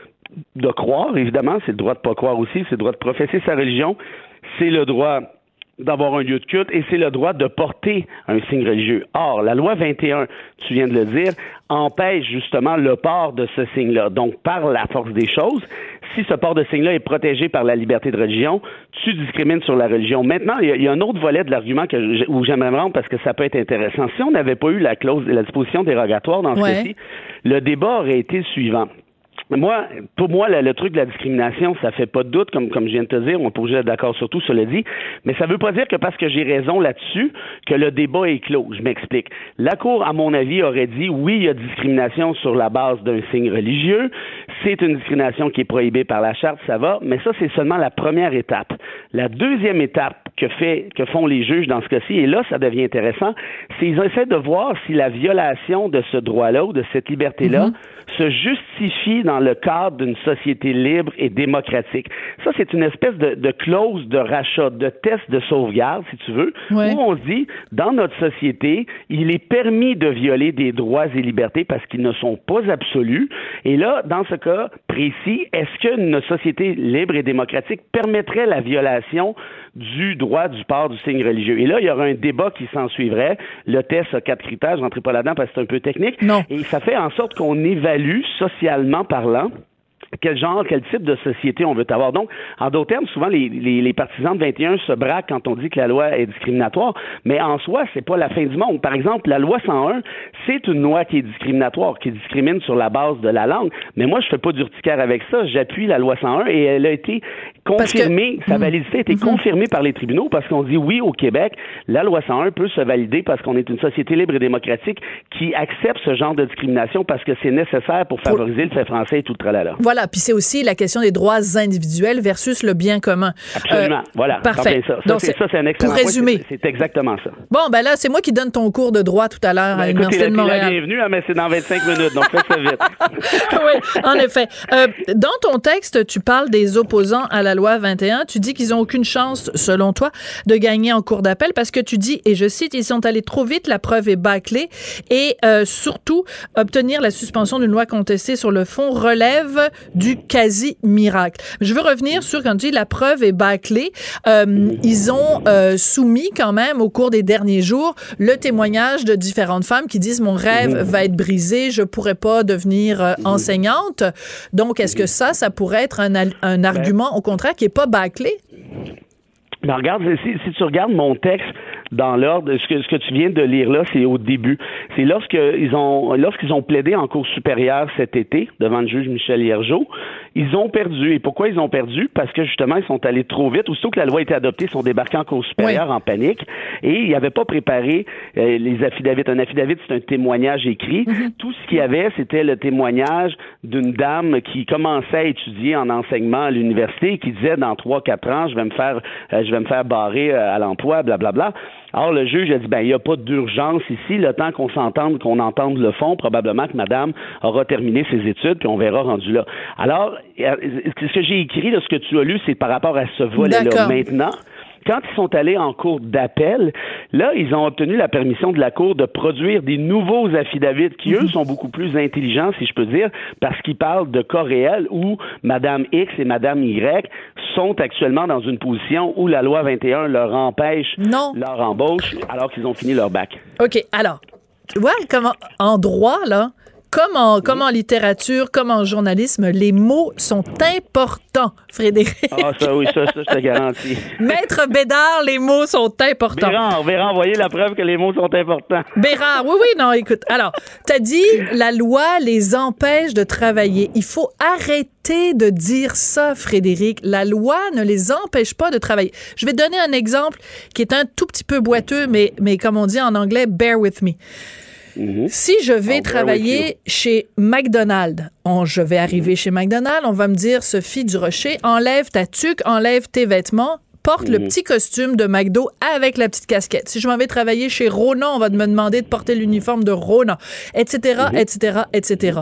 de croire, évidemment, c'est le droit de pas croire aussi, c'est le droit de professer sa religion, c'est le droit d'avoir un lieu de culte et c'est le droit de porter un signe religieux. Or, la loi 21, tu viens de le dire, empêche justement le port de ce signe-là. Donc, par la force des choses, si ce port de signe-là est protégé par la liberté de religion, tu discrimines sur la religion. Maintenant, il y a, il y a un autre volet de l'argument que où j'aimerais me rendre parce que ça peut être intéressant. Si on n'avait pas eu la clause, la disposition dérogatoire dans ce Ouais. cas-ci, le débat aurait été le suivant. Moi, pour moi, le, truc de la discrimination, ça fait pas de doute, comme, comme je viens de te dire, on peut être d'accord sur tout, cela dit, mais ça veut pas dire que parce que j'ai raison là-dessus, que le débat est clos. Je m'explique. La Cour, à mon avis, aurait dit, oui, il y a discrimination sur la base d'un signe religieux, c'est une discrimination qui est prohibée par la Charte, ça va, mais ça, c'est seulement la première étape. La deuxième étape que, fait, que font les juges dans ce cas-ci, et là, ça devient intéressant, c'est qu'ils essaient de voir si la violation de ce droit-là ou de cette liberté-là se justifie dans le cadre d'une société libre et démocratique. Ça, c'est une espèce de, de clause de rachat, de test de sauvegarde, si tu veux, Ouais. où on se dit, dans notre société, il est permis de violer des droits et libertés parce qu'ils ne sont pas absolus. Et là, dans ce cas précis, est-ce qu'une société libre et démocratique permettrait la violation du droit du port du signe religieux? Et là, il y aura un débat qui s'en suivrait. Le test a quatre critères, je rentrerai pas là-dedans parce que c'est un peu technique. Non. Et ça fait en sorte qu'on évalue, socialement parlant, quel genre, quel type de société on veut avoir. Donc, en d'autres termes, souvent, les, les, les partisans de 21 se braquent quand on dit que la loi est discriminatoire, mais en soi, c'est pas la fin du monde. Par exemple, la loi 101, c'est une loi qui est discriminatoire, qui discrimine sur la base de la langue, mais moi, je fais pas d'urticaire avec ça. J'appuie la loi 101 et elle a été que- confirmée, sa Mhm. validité a été confirmée par les tribunaux parce qu'on dit oui, au Québec, la loi 101 peut se valider parce qu'on est une société libre et démocratique qui accepte ce genre de discrimination parce que c'est nécessaire pour favoriser le fait français et tout le tralala. Voilà, puis c'est aussi la question des droits individuels versus le bien commun. Absolument. Euh, voilà. Parfait. Ça, ça, Donc, c'est, ça, c'est un excellent Pour résumer. C'est, exactement ça. Bon, ben là, c'est moi qui donne ton cours de droit tout à l'heure à Ben, écoute, l'Université de la Montréal. bienvenue, hein, mais c'est dans 25 minutes, donc fais ça vite. [laughs] oui, en effet. Euh, dans ton texte, tu parles des opposants à la loi 21. Tu dis qu'ils ont aucune chance, selon toi, de gagner en cours d'appel parce que tu dis, et je cite, ils sont allés trop vite, la preuve est bâclée, et euh, surtout, obtenir la suspension d'une loi contestée sur le fond relève du quasi-miracle. Je veux revenir sur quand tu dis la preuve est bâclée. Euh, ils ont euh, soumis quand même au cours des derniers jours le témoignage de différentes femmes qui disent mon rêve va être brisé, je pourrais pas devenir euh, enseignante. Donc est-ce que ça, ça pourrait être un, un argument au contraire qui est pas bâclé? Mais regarde, si, si tu regardes mon texte dans l'ordre, ce que, ce que tu viens de lire là, c'est au début. C'est lorsque ils ont lorsqu'ils ont plaidé en cour supérieure cet été devant le juge Michel Hiergeau, ils ont perdu. Et pourquoi ils ont perdu? Parce que justement, ils sont allés trop vite. Aussitôt que la loi a été adoptée, ils sont débarqués en cour supérieure en panique et ils n'avaient pas préparé euh, les affidavits. Un affidavit, c'est un témoignage écrit. Tout ce qu'il y avait, c'était le témoignage d'une dame qui commençait à étudier en enseignement à l'université et qui disait dans trois, quatre ans, je vais me faire, euh, je vais me faire barrer euh, à l'emploi, blablabla. Alors, le juge a dit, ben, il n'y a pas d'urgence ici. Le temps qu'on s'entende, qu'on entende le fond, probablement que madame aura terminé ses études, puis on verra rendu là. Alors, euh, ce que j'ai écrit, là, ce que tu as lu, c'est par rapport à ce volet-là. Maintenant, quand ils sont allés en cours d'appel, là, ils ont obtenu la permission de la Cour de produire des nouveaux affidavits qui, eux, sont beaucoup plus intelligents, si je peux dire, parce qu'ils parlent de cas réels où Madame X et Madame Y sont actuellement dans une position où la loi 21 leur empêche leur embauche alors qu'ils ont fini leur bac. OK. Alors, tu vois, comment, en droit, là, comme en, comme en littérature, comme en journalisme, les mots sont importants, Frédéric. Ah, ça, oui, ça, ça, je te garantis. [laughs] Maître Bédard, les mots sont importants. Bérard, Bérard, voyez la preuve que les mots sont importants. [laughs] Bérard, oui, oui, non, écoute. Alors, t'as dit, la loi les empêche de travailler. Il faut arrêter de dire ça, Frédéric. La loi ne les empêche pas de travailler. Je vais donner un exemple qui est un tout petit peu boiteux, mais, mais comme on dit en anglais, bear with me. Mhm. Si je vais travailler chez McDonald's, je vais arriver chez McDonald's, on va me dire, Sophie Durocher, enlève ta tuque, enlève tes vêtements, porte le mhm. petit costume de McDo avec la petite casquette. Si je m'en vais travailler chez Rona, on va me demander de porter l'uniforme de Rona, etc., etc., etc.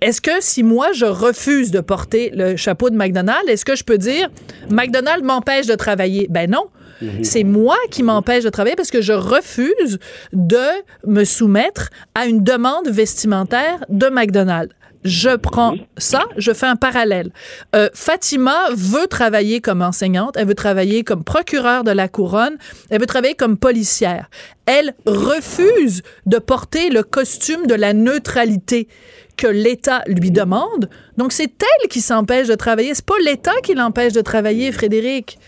Est-ce que si moi, je refuse de porter le chapeau de McDonald's, est-ce que je peux dire, McDonald's m'empêche de travailler? Ben non. Mhm. C'est moi qui m'empêche de travailler parce que je refuse de me soumettre à une demande vestimentaire de McDonald's. Je prends mhm. ça, je fais un parallèle. Euh, Fatima veut travailler comme enseignante, elle veut travailler comme procureure de la couronne, elle veut travailler comme policière. Elle refuse de porter le costume de la neutralité que l'État lui demande. Donc c'est elle qui s'empêche de travailler. C'est pas l'État qui l'empêche de travailler, Frédéric.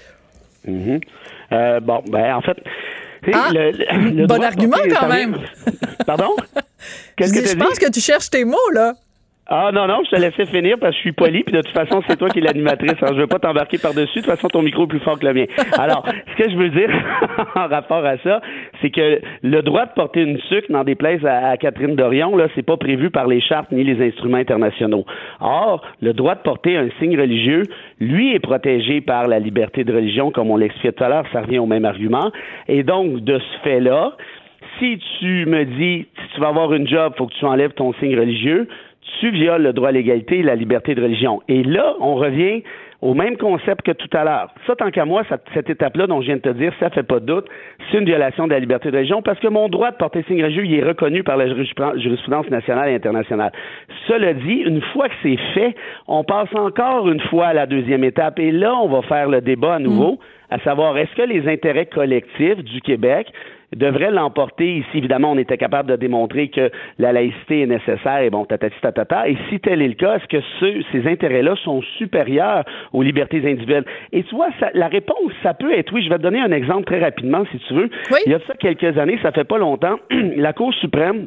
Mhm. Euh, bon, ben, en fait. Ah, le, bon argument quand même. Pardon? [laughs] Qu'est-ce que Je pense que tu cherches tes mots, là. Ah non, non, je te laissais finir parce que je suis poli, puis de toute façon, c'est toi qui es l'animatrice. Alors, je veux pas t'embarquer par-dessus. De toute façon, ton micro est plus fort que le mien. Alors, ce que je veux dire [laughs] en rapport à ça, c'est que le droit de porter une sucre dans des places à, Catherine Dorion, là, c'est pas prévu par les chartes ni les instruments internationaux. Or, le droit de porter un signe religieux, lui, est protégé par la liberté de religion, comme on l'expliquait tout à l'heure, ça revient au même argument. Et donc, de ce fait-là, si tu me dis, si tu vas avoir une job, faut que tu enlèves ton signe religieux, tu violes le droit à l'égalité et la liberté de religion. Et là, on revient au même concept que tout à l'heure. Ça, tant qu'à moi, cette, étape-là dont je viens de te dire, ça fait pas de doute, c'est une violation de la liberté de religion parce que mon droit de porter signe religieux, il est reconnu par la jurisprudence nationale et internationale. Cela dit, une fois que c'est fait, on passe encore une fois à la deuxième étape et là, on va faire le débat à nouveau, mm. à savoir, est-ce que les intérêts collectifs du Québec devrait l'emporter. Ici, évidemment, on était capable de démontrer que la laïcité est nécessaire et bon, tatati tatata. Et si tel est le cas, est-ce que ces intérêts-là sont supérieurs aux libertés individuelles? Et tu vois, la réponse, ça peut être oui. Je vais te donner un exemple très rapidement, si tu veux. Il y a ça quelques années, ça fait pas longtemps, [clears throat] la Cour suprême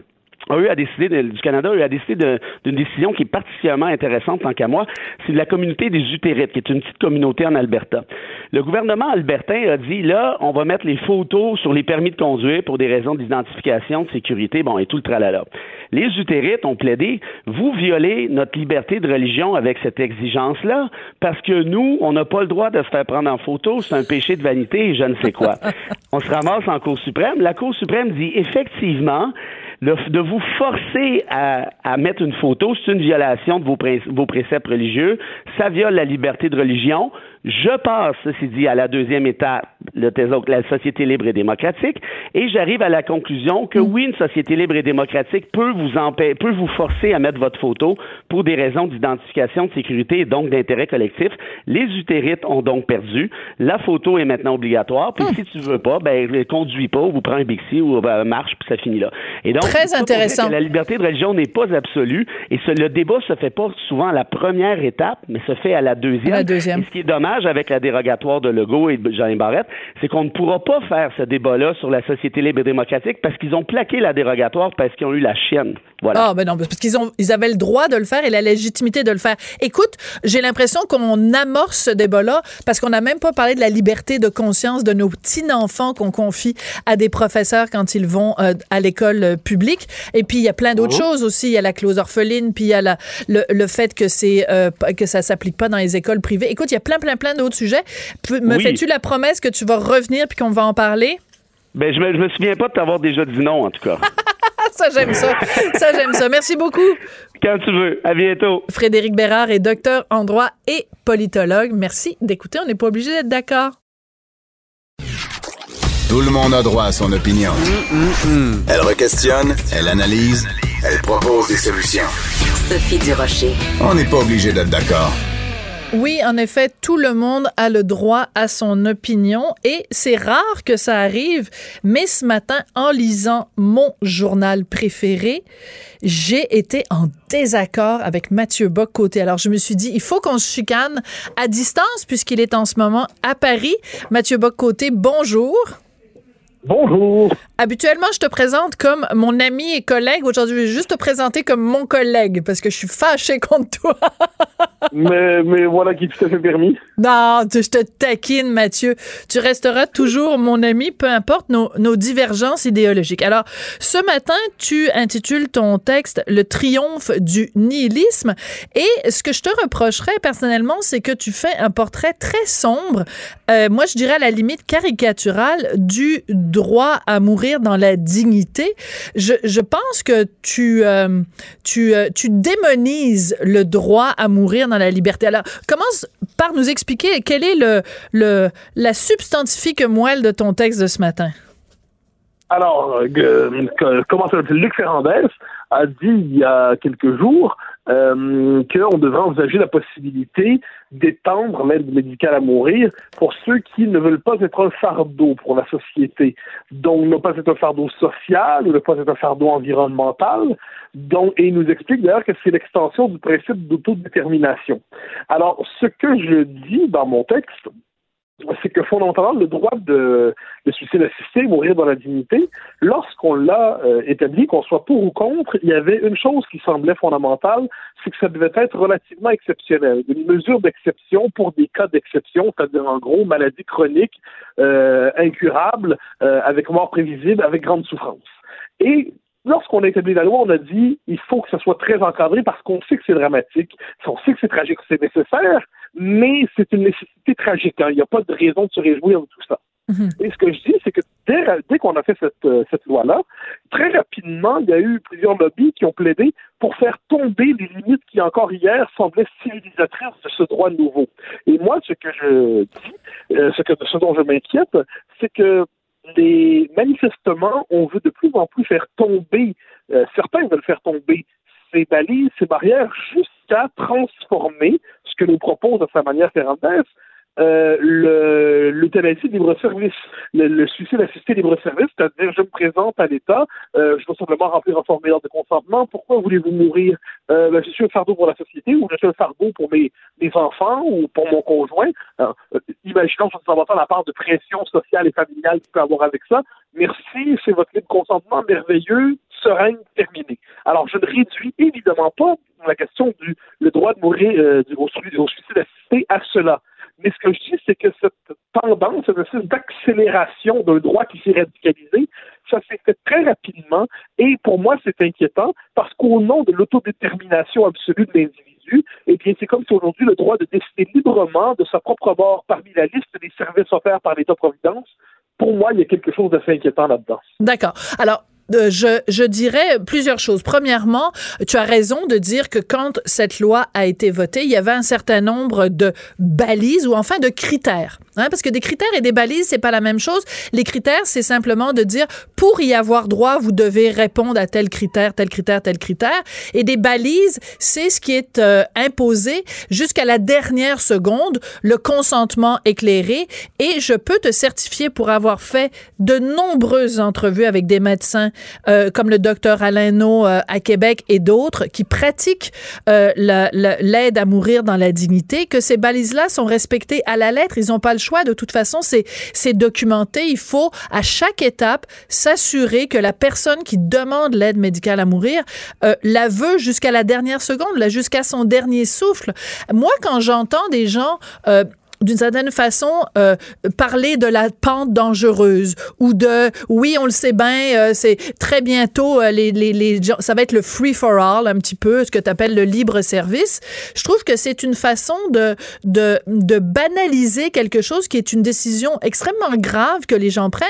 a eu à décider du Canada a décider d'une décision qui est particulièrement intéressante tant qu'à moi, c'est la communauté des Utérites, qui est une petite communauté en Alberta. Le gouvernement albertain a dit là, on va mettre les photos sur les permis de conduire pour des raisons d'identification, de sécurité, bon, et tout le tralala. Les Utérites ont plaidé, vous violez notre liberté de religion avec cette exigence-là, parce que nous, on n'a pas le droit de se faire prendre en photo, c'est un péché de vanité et je ne sais quoi. [laughs] on se ramasse en Cour suprême. La Cour suprême dit effectivement, de vous forcer à, à, mettre une photo, c'est une violation de vos, vos préceptes religieux. Ça viole la liberté de religion. Je passe, ceci dit, à la deuxième étape, le la société libre et démocratique, et j'arrive à la conclusion que oui, une société libre et démocratique peut vous peut vous forcer à mettre votre photo pour des raisons d'identification, de sécurité et donc d'intérêt collectif. Les utérites ont donc perdu. La photo est maintenant obligatoire. Puis hmm. si tu veux pas, ben conduis pas, ou prends un Bixi ou ben, marche, puis ça finit là. Et donc, très intéressant. la liberté de religion n'est pas absolue, et le débat se fait pas souvent à la première étape, mais se fait à la deuxième. La deuxième. ce qui est dommage avec la dérogatoire de Legault et de Jean Barrette, c'est qu'on ne pourra pas faire ce débat-là sur la société libre et démocratique parce qu'ils ont plaqué la dérogatoire parce qu'ils ont eu la chienne. Voilà. Ah, ben non, parce qu'ils ont, ils avaient le droit de le faire et la légitimité de le faire. Écoute, j'ai l'impression qu'on amorce ce débat-là parce qu'on n'a même pas parlé de la liberté de conscience de nos petits-enfants qu'on confie à des professeurs quand ils vont euh, à l'école euh, publique. Et puis, il y a plein d'autres oh. choses aussi. Il y a la clause orpheline, puis il y a la, le, le fait que c'est, euh, que ça s'applique pas dans les écoles privées. Écoute, il y a plein, plein, plein d'autres sujets. Me fais-tu la promesse que tu vas revenir puis qu'on va en parler? Ben, je me, me souviens pas de t'avoir déjà dit non, en tout cas. [laughs] ça, j'aime ça. Ça, j'aime ça. Merci beaucoup. Quand tu veux. À bientôt. Frédéric Bérard est docteur en droit et politologue. Merci d'écouter. On n'est pas obligé d'être d'accord. Tout le monde a droit à son opinion. Elle requestionne, elle analyse, elle propose des solutions. Sophie Durocher. On n'est pas obligé d'être d'accord. Oui, en effet, tout le monde a le droit à son opinion et c'est rare que ça arrive, mais ce matin, en lisant mon journal préféré, j'ai été en désaccord avec Mathieu Bock-Côté. Alors, je me suis dit, il faut qu'on se chicane à distance puisqu'il est en ce moment à Paris. Mathieu Bock-Côté, bonjour. Bonjour. Habituellement, je te présente comme mon ami et collègue. Aujourd'hui, je vais juste te présenter comme mon collègue parce que je suis fâché [laughs] contre toi. mais, mais voilà qui te fait permis. Non, je te taquine, Mathieu. Tu resteras toujours mon ami, peu importe nos, nos divergences idéologiques. Alors, ce matin, tu intitules ton texte Le triomphe du nihilisme. Et ce que je te reprocherais personnellement, c'est que tu fais un portrait très sombre, euh, moi je dirais à la limite caricatural, du droit à mourir dans la dignité. Je, pense que tu, euh, euh, tu démonises le droit à mourir dans la liberté. Alors, commence par nous expliquer quelle est le, le, la substantifique moelle de ton texte de ce matin. Alors, euh, comment ça Luc Ferrandez a dit il y a quelques jours euh, qu'on devrait envisager la possibilité d'étendre l'aide médicale à mourir pour ceux qui ne veulent pas être un fardeau pour la société. Donc, ne pas être un fardeau social ne pas être un fardeau environnemental. Donc, et il nous explique d'ailleurs que c'est l'extension du principe d'autodétermination. Alors, ce que je dis dans mon texte, c'est que fondamentalement, le droit de, de suicide assisté, mourir dans la dignité, lorsqu'on l'a euh, établi, qu'on soit pour ou contre, il y avait une chose qui semblait fondamentale, c'est que ça devait être relativement exceptionnel, une mesure d'exception pour des cas d'exception, c'est-à-dire en gros maladie chronique, euh, incurable, euh, avec mort prévisible, avec grande souffrance. Et lorsqu'on a établi la loi, on a dit il faut que ça soit très encadré parce qu'on sait que c'est dramatique, on sait que c'est tragique, c'est nécessaire, mais c'est une nécessité tragique. Hein. Il n'y a pas de raison de se réjouir de tout ça. Mhm. Et ce que je dis, c'est que dès, dès qu'on a fait cette, euh, cette loi-là, très rapidement, il y a eu plusieurs lobbies qui ont plaidé pour faire tomber les limites qui, encore hier, semblaient civilisatrices de ce droit nouveau. Et moi, ce que je dis, euh, ce, que, ce dont je m'inquiète, c'est que les manifestement, on veut de plus en plus faire tomber, euh, certains veulent faire tomber ces balises, ces barrières, jusqu'à transformer que nous propose à sa manière Ferrandez euh, l'euthanasie libre-service, le, suicide assisté libre-service, c'est-à-dire je me présente à l'État, euh, je dois simplement remplir un formulaire de consentement, pourquoi voulez-vous mourir euh, ben, Je suis un fardeau pour la société ou je suis un fardeau pour mes, enfants ou pour mon conjoint? Euh, imaginons, je ne pas la part de pression sociale et familiale qu'il peut avoir avec ça. Merci, c'est votre libre consentement merveilleux, serein, terminé. Alors, je ne réduis évidemment pas la question du le droit de mourir euh, du, au, au suicide assisté à cela. Mais ce que je dis, c'est que cette tendance, cette espèce d'accélération d'un droit qui s'est radicalisé, ça s'est fait très rapidement et pour moi, c'est inquiétant parce qu'au nom de l'autodétermination absolue de l'individu, eh bien, c'est comme si aujourd'hui le droit de décider librement de sa propre mort parmi la liste des services offerts par l'État-providence pour moi, il y a quelque chose d'assez inquiétant là-dedans. D'accord. Alors, je, je dirais plusieurs choses. Premièrement, tu as raison de dire que quand cette loi a été votée, il y avait un certain nombre de balises ou enfin de critères. Hein, parce que des critères et des balises, c'est pas la même chose. Les critères, c'est simplement de dire pour y avoir droit, vous devez répondre à tel critère, tel critère, tel critère. Et des balises, c'est ce qui est euh, imposé jusqu'à la dernière seconde, le consentement éclairé. Et je peux te certifier pour avoir fait de nombreuses entrevues avec des médecins euh, comme le docteur Alain No euh, à Québec et d'autres qui pratiquent euh, l'aide à mourir dans la dignité, que ces balises-là sont respectées à la lettre. Ils n'ont pas le choix. De toute façon, c'est documenté. Il faut, à chaque étape, s'assurer que la personne qui demande l'aide médicale à mourir la veut jusqu'à la dernière seconde, jusqu'à son dernier souffle. Moi, quand j'entends des gens d'une certaine façon euh, parler de la pente dangereuse ou de oui on le sait bien euh, c'est très bientôt euh, les, les, les ça va être le free for all un petit peu ce que tu appelles le libre service. Je trouve que c'est une façon de, de de banaliser quelque chose qui est une décision extrêmement grave que les gens prennent.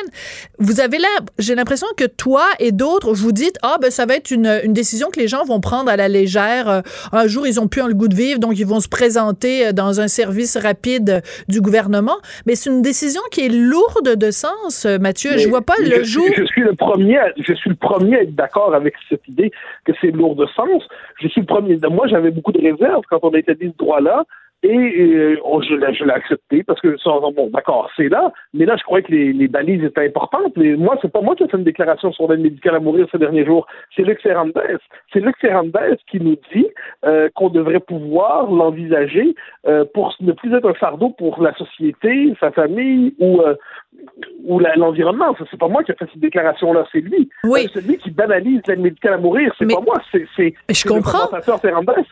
Vous avez là j'ai l'impression que toi et d'autres vous dites ah ben ça va être une, une décision que les gens vont prendre à la légère. Un jour ils ont plus le goût de vivre donc ils vont se présenter dans un service rapide du gouvernement, mais c'est une décision qui est lourde de sens, Mathieu. je vois pas le jour. Je suis le premier, je suis le premier à être d'accord avec cette idée que c'est lourd de sens. Je suis le premier. Moi, j'avais beaucoup de réserves quand on a établi ce droit-là. Et euh, je l'ai accepté parce que bon, d'accord, c'est là, mais là, je croyais que les, les balises étaient importantes. Mais moi, c'est pas moi qui ai fait une déclaration sur l'aide médicale à mourir ces derniers jours. C'est Luc Ferrandez. C'est Luc Ferrandez qui nous dit euh, qu'on devrait pouvoir l'envisager euh, pour ne plus être un fardeau pour la société, sa famille ou euh, ou l'environnement. c'est pas moi qui ai fait cette déclaration-là, c'est lui. Oui. c'est lui qui banalise l'aide médicale à mourir. C'est pas moi, c'est je comprends.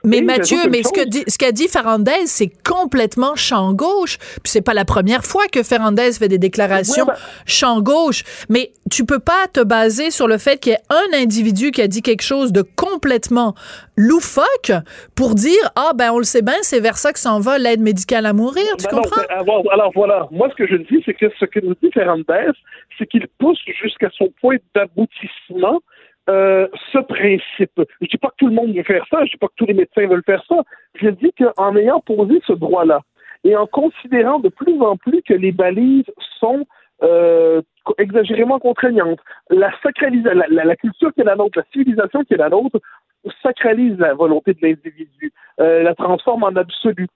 Mais Mathieu, mais ce que dit, ce qu'a dit Ferrandez, c'est complètement champ gauche. Puis c'est pas la première fois que Ferrandez fait des déclarations ben champ gauche. Mais tu peux pas te baser sur le fait qu'il y ait un individu qui a dit quelque chose de complètement loufoque pour dire ah ben on le sait bien, c'est vers ça que s'en va l'aide médicale à mourir. Tu ben comprends? alors, alors, voilà, moi ce que je dis, c'est que ce que nous dit Ferrandez, c'est qu'il pousse jusqu'à son point d'aboutissement euh, ce principe. Je dis pas que tout le monde veut faire ça, je dis pas que tous les médecins veulent faire ça. Je dis qu'en ayant posé ce droit-là et en considérant de plus en plus que les balises sont euh, exagérément contraignantes, la, culture qui est la nôtre, la civilisation qui est la nôtre, sacralise la volonté de l'individu, euh, la transforme en absolu.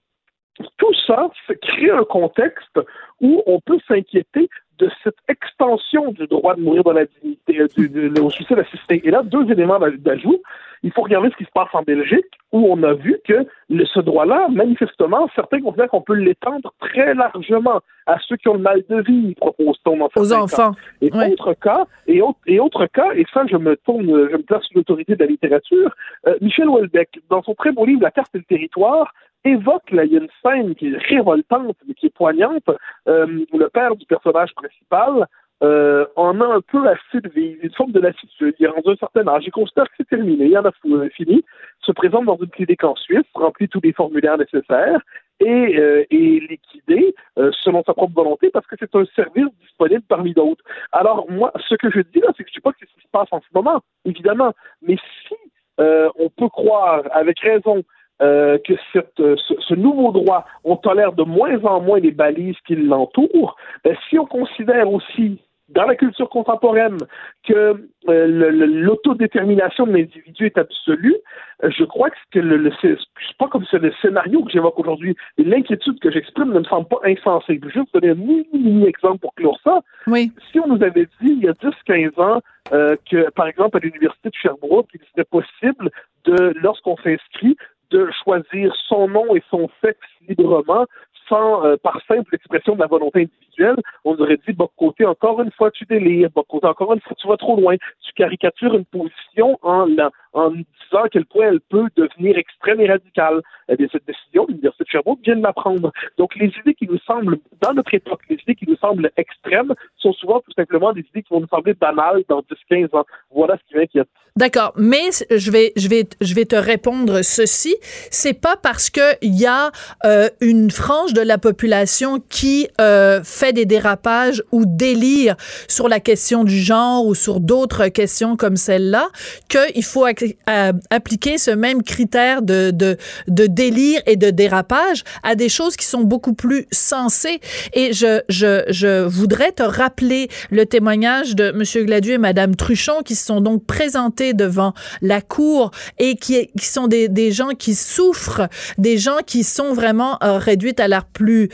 Tout ça crée un contexte où on peut s'inquiéter de cette extension du droit de mourir dans la dignité, euh, du, au suicide assisté. Et là, deux éléments d'ajout. Il faut regarder ce qui se passe en Belgique, où on a vu que ce droit-là, manifestement, certains considèrent qu'on peut l'étendre très largement à ceux qui ont le mal de vie, propose-t-on dans Aux enfants. Et autre cas, et, autre, et autre cas, et ça, je me tourne, je me place sous l'autorité de la littérature, euh, Michel Houellebecq, dans son très beau livre La carte et le territoire, évoque là, il y a une scène qui est révoltante, mais qui est poignante, euh, où le père du personnage principal euh, en a un peu assez de une forme de lassitude. Il est rendu un certain âge, il considère que c'est terminé, il en a euh, fini, se présente dans une clinique en Suisse, remplit tous les formulaires nécessaires et euh, est liquidé euh, selon sa propre volonté parce que c'est un service disponible parmi d'autres. Alors moi, ce que je dis là, c'est que je ne sais pas ce qui se passe en ce moment, évidemment, mais si euh, on peut croire avec raison euh, que cette, euh, ce, nouveau droit, on tolère de moins en moins les balises qui l'entourent, ben, si on considère aussi dans la culture contemporaine que euh, l'autodétermination de l'individu est absolue, je crois que, que le, le c'est pas comme c'est le scénario que j'évoque aujourd'hui. L'inquiétude que j'exprime ne me semble pas insensée. Je vais juste donner un mini, exemple pour clore ça. Oui. Si on nous avait dit il y a 10-15 ans que, par exemple, à l'Université de Sherbrooke, il serait possible de, lorsqu'on s'inscrit, de choisir son nom et son sexe librement, sans euh, par simple expression de la volonté individuelle, on aurait dit, bah, côté, encore une fois, tu délires, bah, côté, encore une fois, tu vas trop loin, tu caricatures une position en, disant à quel point elle peut devenir extrême et radicale. Eh bien, cette décision, l'Université de Sherbrooke vient de l'apprendre. Donc, les idées qui nous semblent, dans notre époque, les idées qui nous semblent extrêmes sont souvent tout simplement des idées qui vont nous sembler banales dans 10-15 ans. Voilà ce qui m'inquiète. D'accord, mais je vais, je vais, je vais te répondre ceci. C'est pas parce que il y a euh, une frange de la population qui euh, fait des dérapages ou délire sur la question du genre ou sur d'autres questions comme celle-là qu'il faut euh, appliquer ce même critère de, de, de délire et de dérapage à des choses qui sont beaucoup plus sensées. Et je, je, je voudrais te rappeler le témoignage de M. Gladieux et Mme Truchon qui se sont donc présentés devant la cour et qui, qui sont des, des, gens qui souffrent, des gens qui sont vraiment euh, réduits à plus,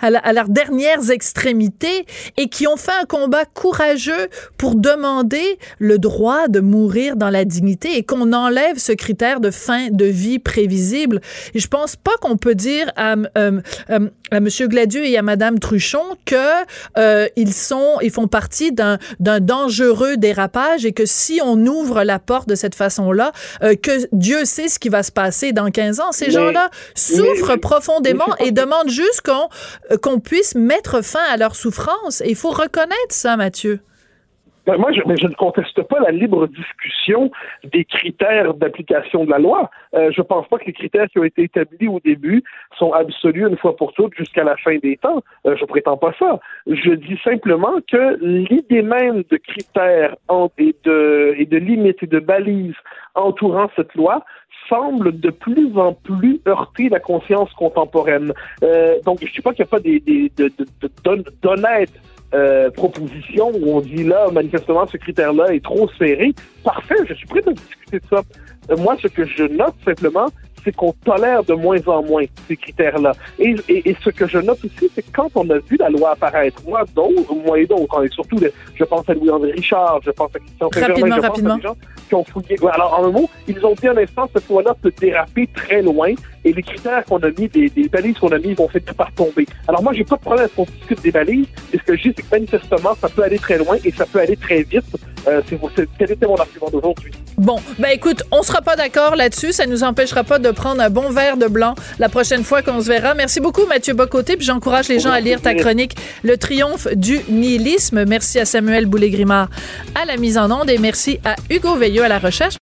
à leurs dernières extrémités et qui ont fait un combat courageux pour demander le droit de mourir dans la dignité et qu'on enlève ce critère de fin de vie prévisible. Et je pense pas qu'on peut dire à, euh, euh, à M. Gladieux et à Mme Truchon que euh, ils sont, ils font partie d'un d'un dangereux dérapage et que si on ouvre la porte de cette façon-là, euh, que Dieu sait ce qui va se passer dans 15 ans. Ces gens-là souffrent profondément et demandent juste qu'on euh, qu'on puisse mettre fin à leur souffrance. Et il faut reconnaître ça, Mathieu. Ben, moi, je, mais je ne conteste pas la libre discussion des critères d'application de la loi. Euh, je pense pas que les critères qui ont été établis au début sont absolus une fois pour toutes jusqu'à la fin des temps. Euh, je prétends pas ça. Je dis simplement que l'idée même de critères et, de, et de limites et de balises entourant cette loi semble de plus en plus heurter la conscience contemporaine. Euh, donc, je ne dis pas qu'il n'y a pas des, des, d'honnêtes euh, propositions où on dit là, manifestement, ce critère-là est trop serré. Parfait, je suis prêt à discuter de ça. Euh, moi, ce que je note simplement, c'est qu'on tolère de moins en moins ces critères-là. Et, et, ce que je note aussi, c'est que quand on a vu la loi apparaître, moi, d'autres, moi et d'autres, et surtout, je pense à Louis-André Richard, je pense à Christian Rapidement, je rapidement. pense à des gens qui ont fouillé. Alors, en un mot, ils ont dit un instant, cette loi-là peut déraper très loin et les critères qu'on a mis, des, des balises qu'on a mis, vont finir par tomber. Alors, moi, j'ai pas de problème à ce qu'on discute des balises, et ce que je dis, c'est que manifestement, ça peut aller très loin et ça peut aller très vite. Euh, mon argument d'aujourd'hui? Bon, ben écoute, on sera pas d'accord là-dessus. Ça nous empêchera pas de prendre un bon verre de blanc la prochaine fois qu'on se verra. Merci beaucoup, Mathieu Bocoté. Puis j'encourage les gens à lire ta chronique Le triomphe du nihilisme. Merci à Samuel Boulay-Grimard à la mise en onde et merci à Hugo Veilleux à la recherche.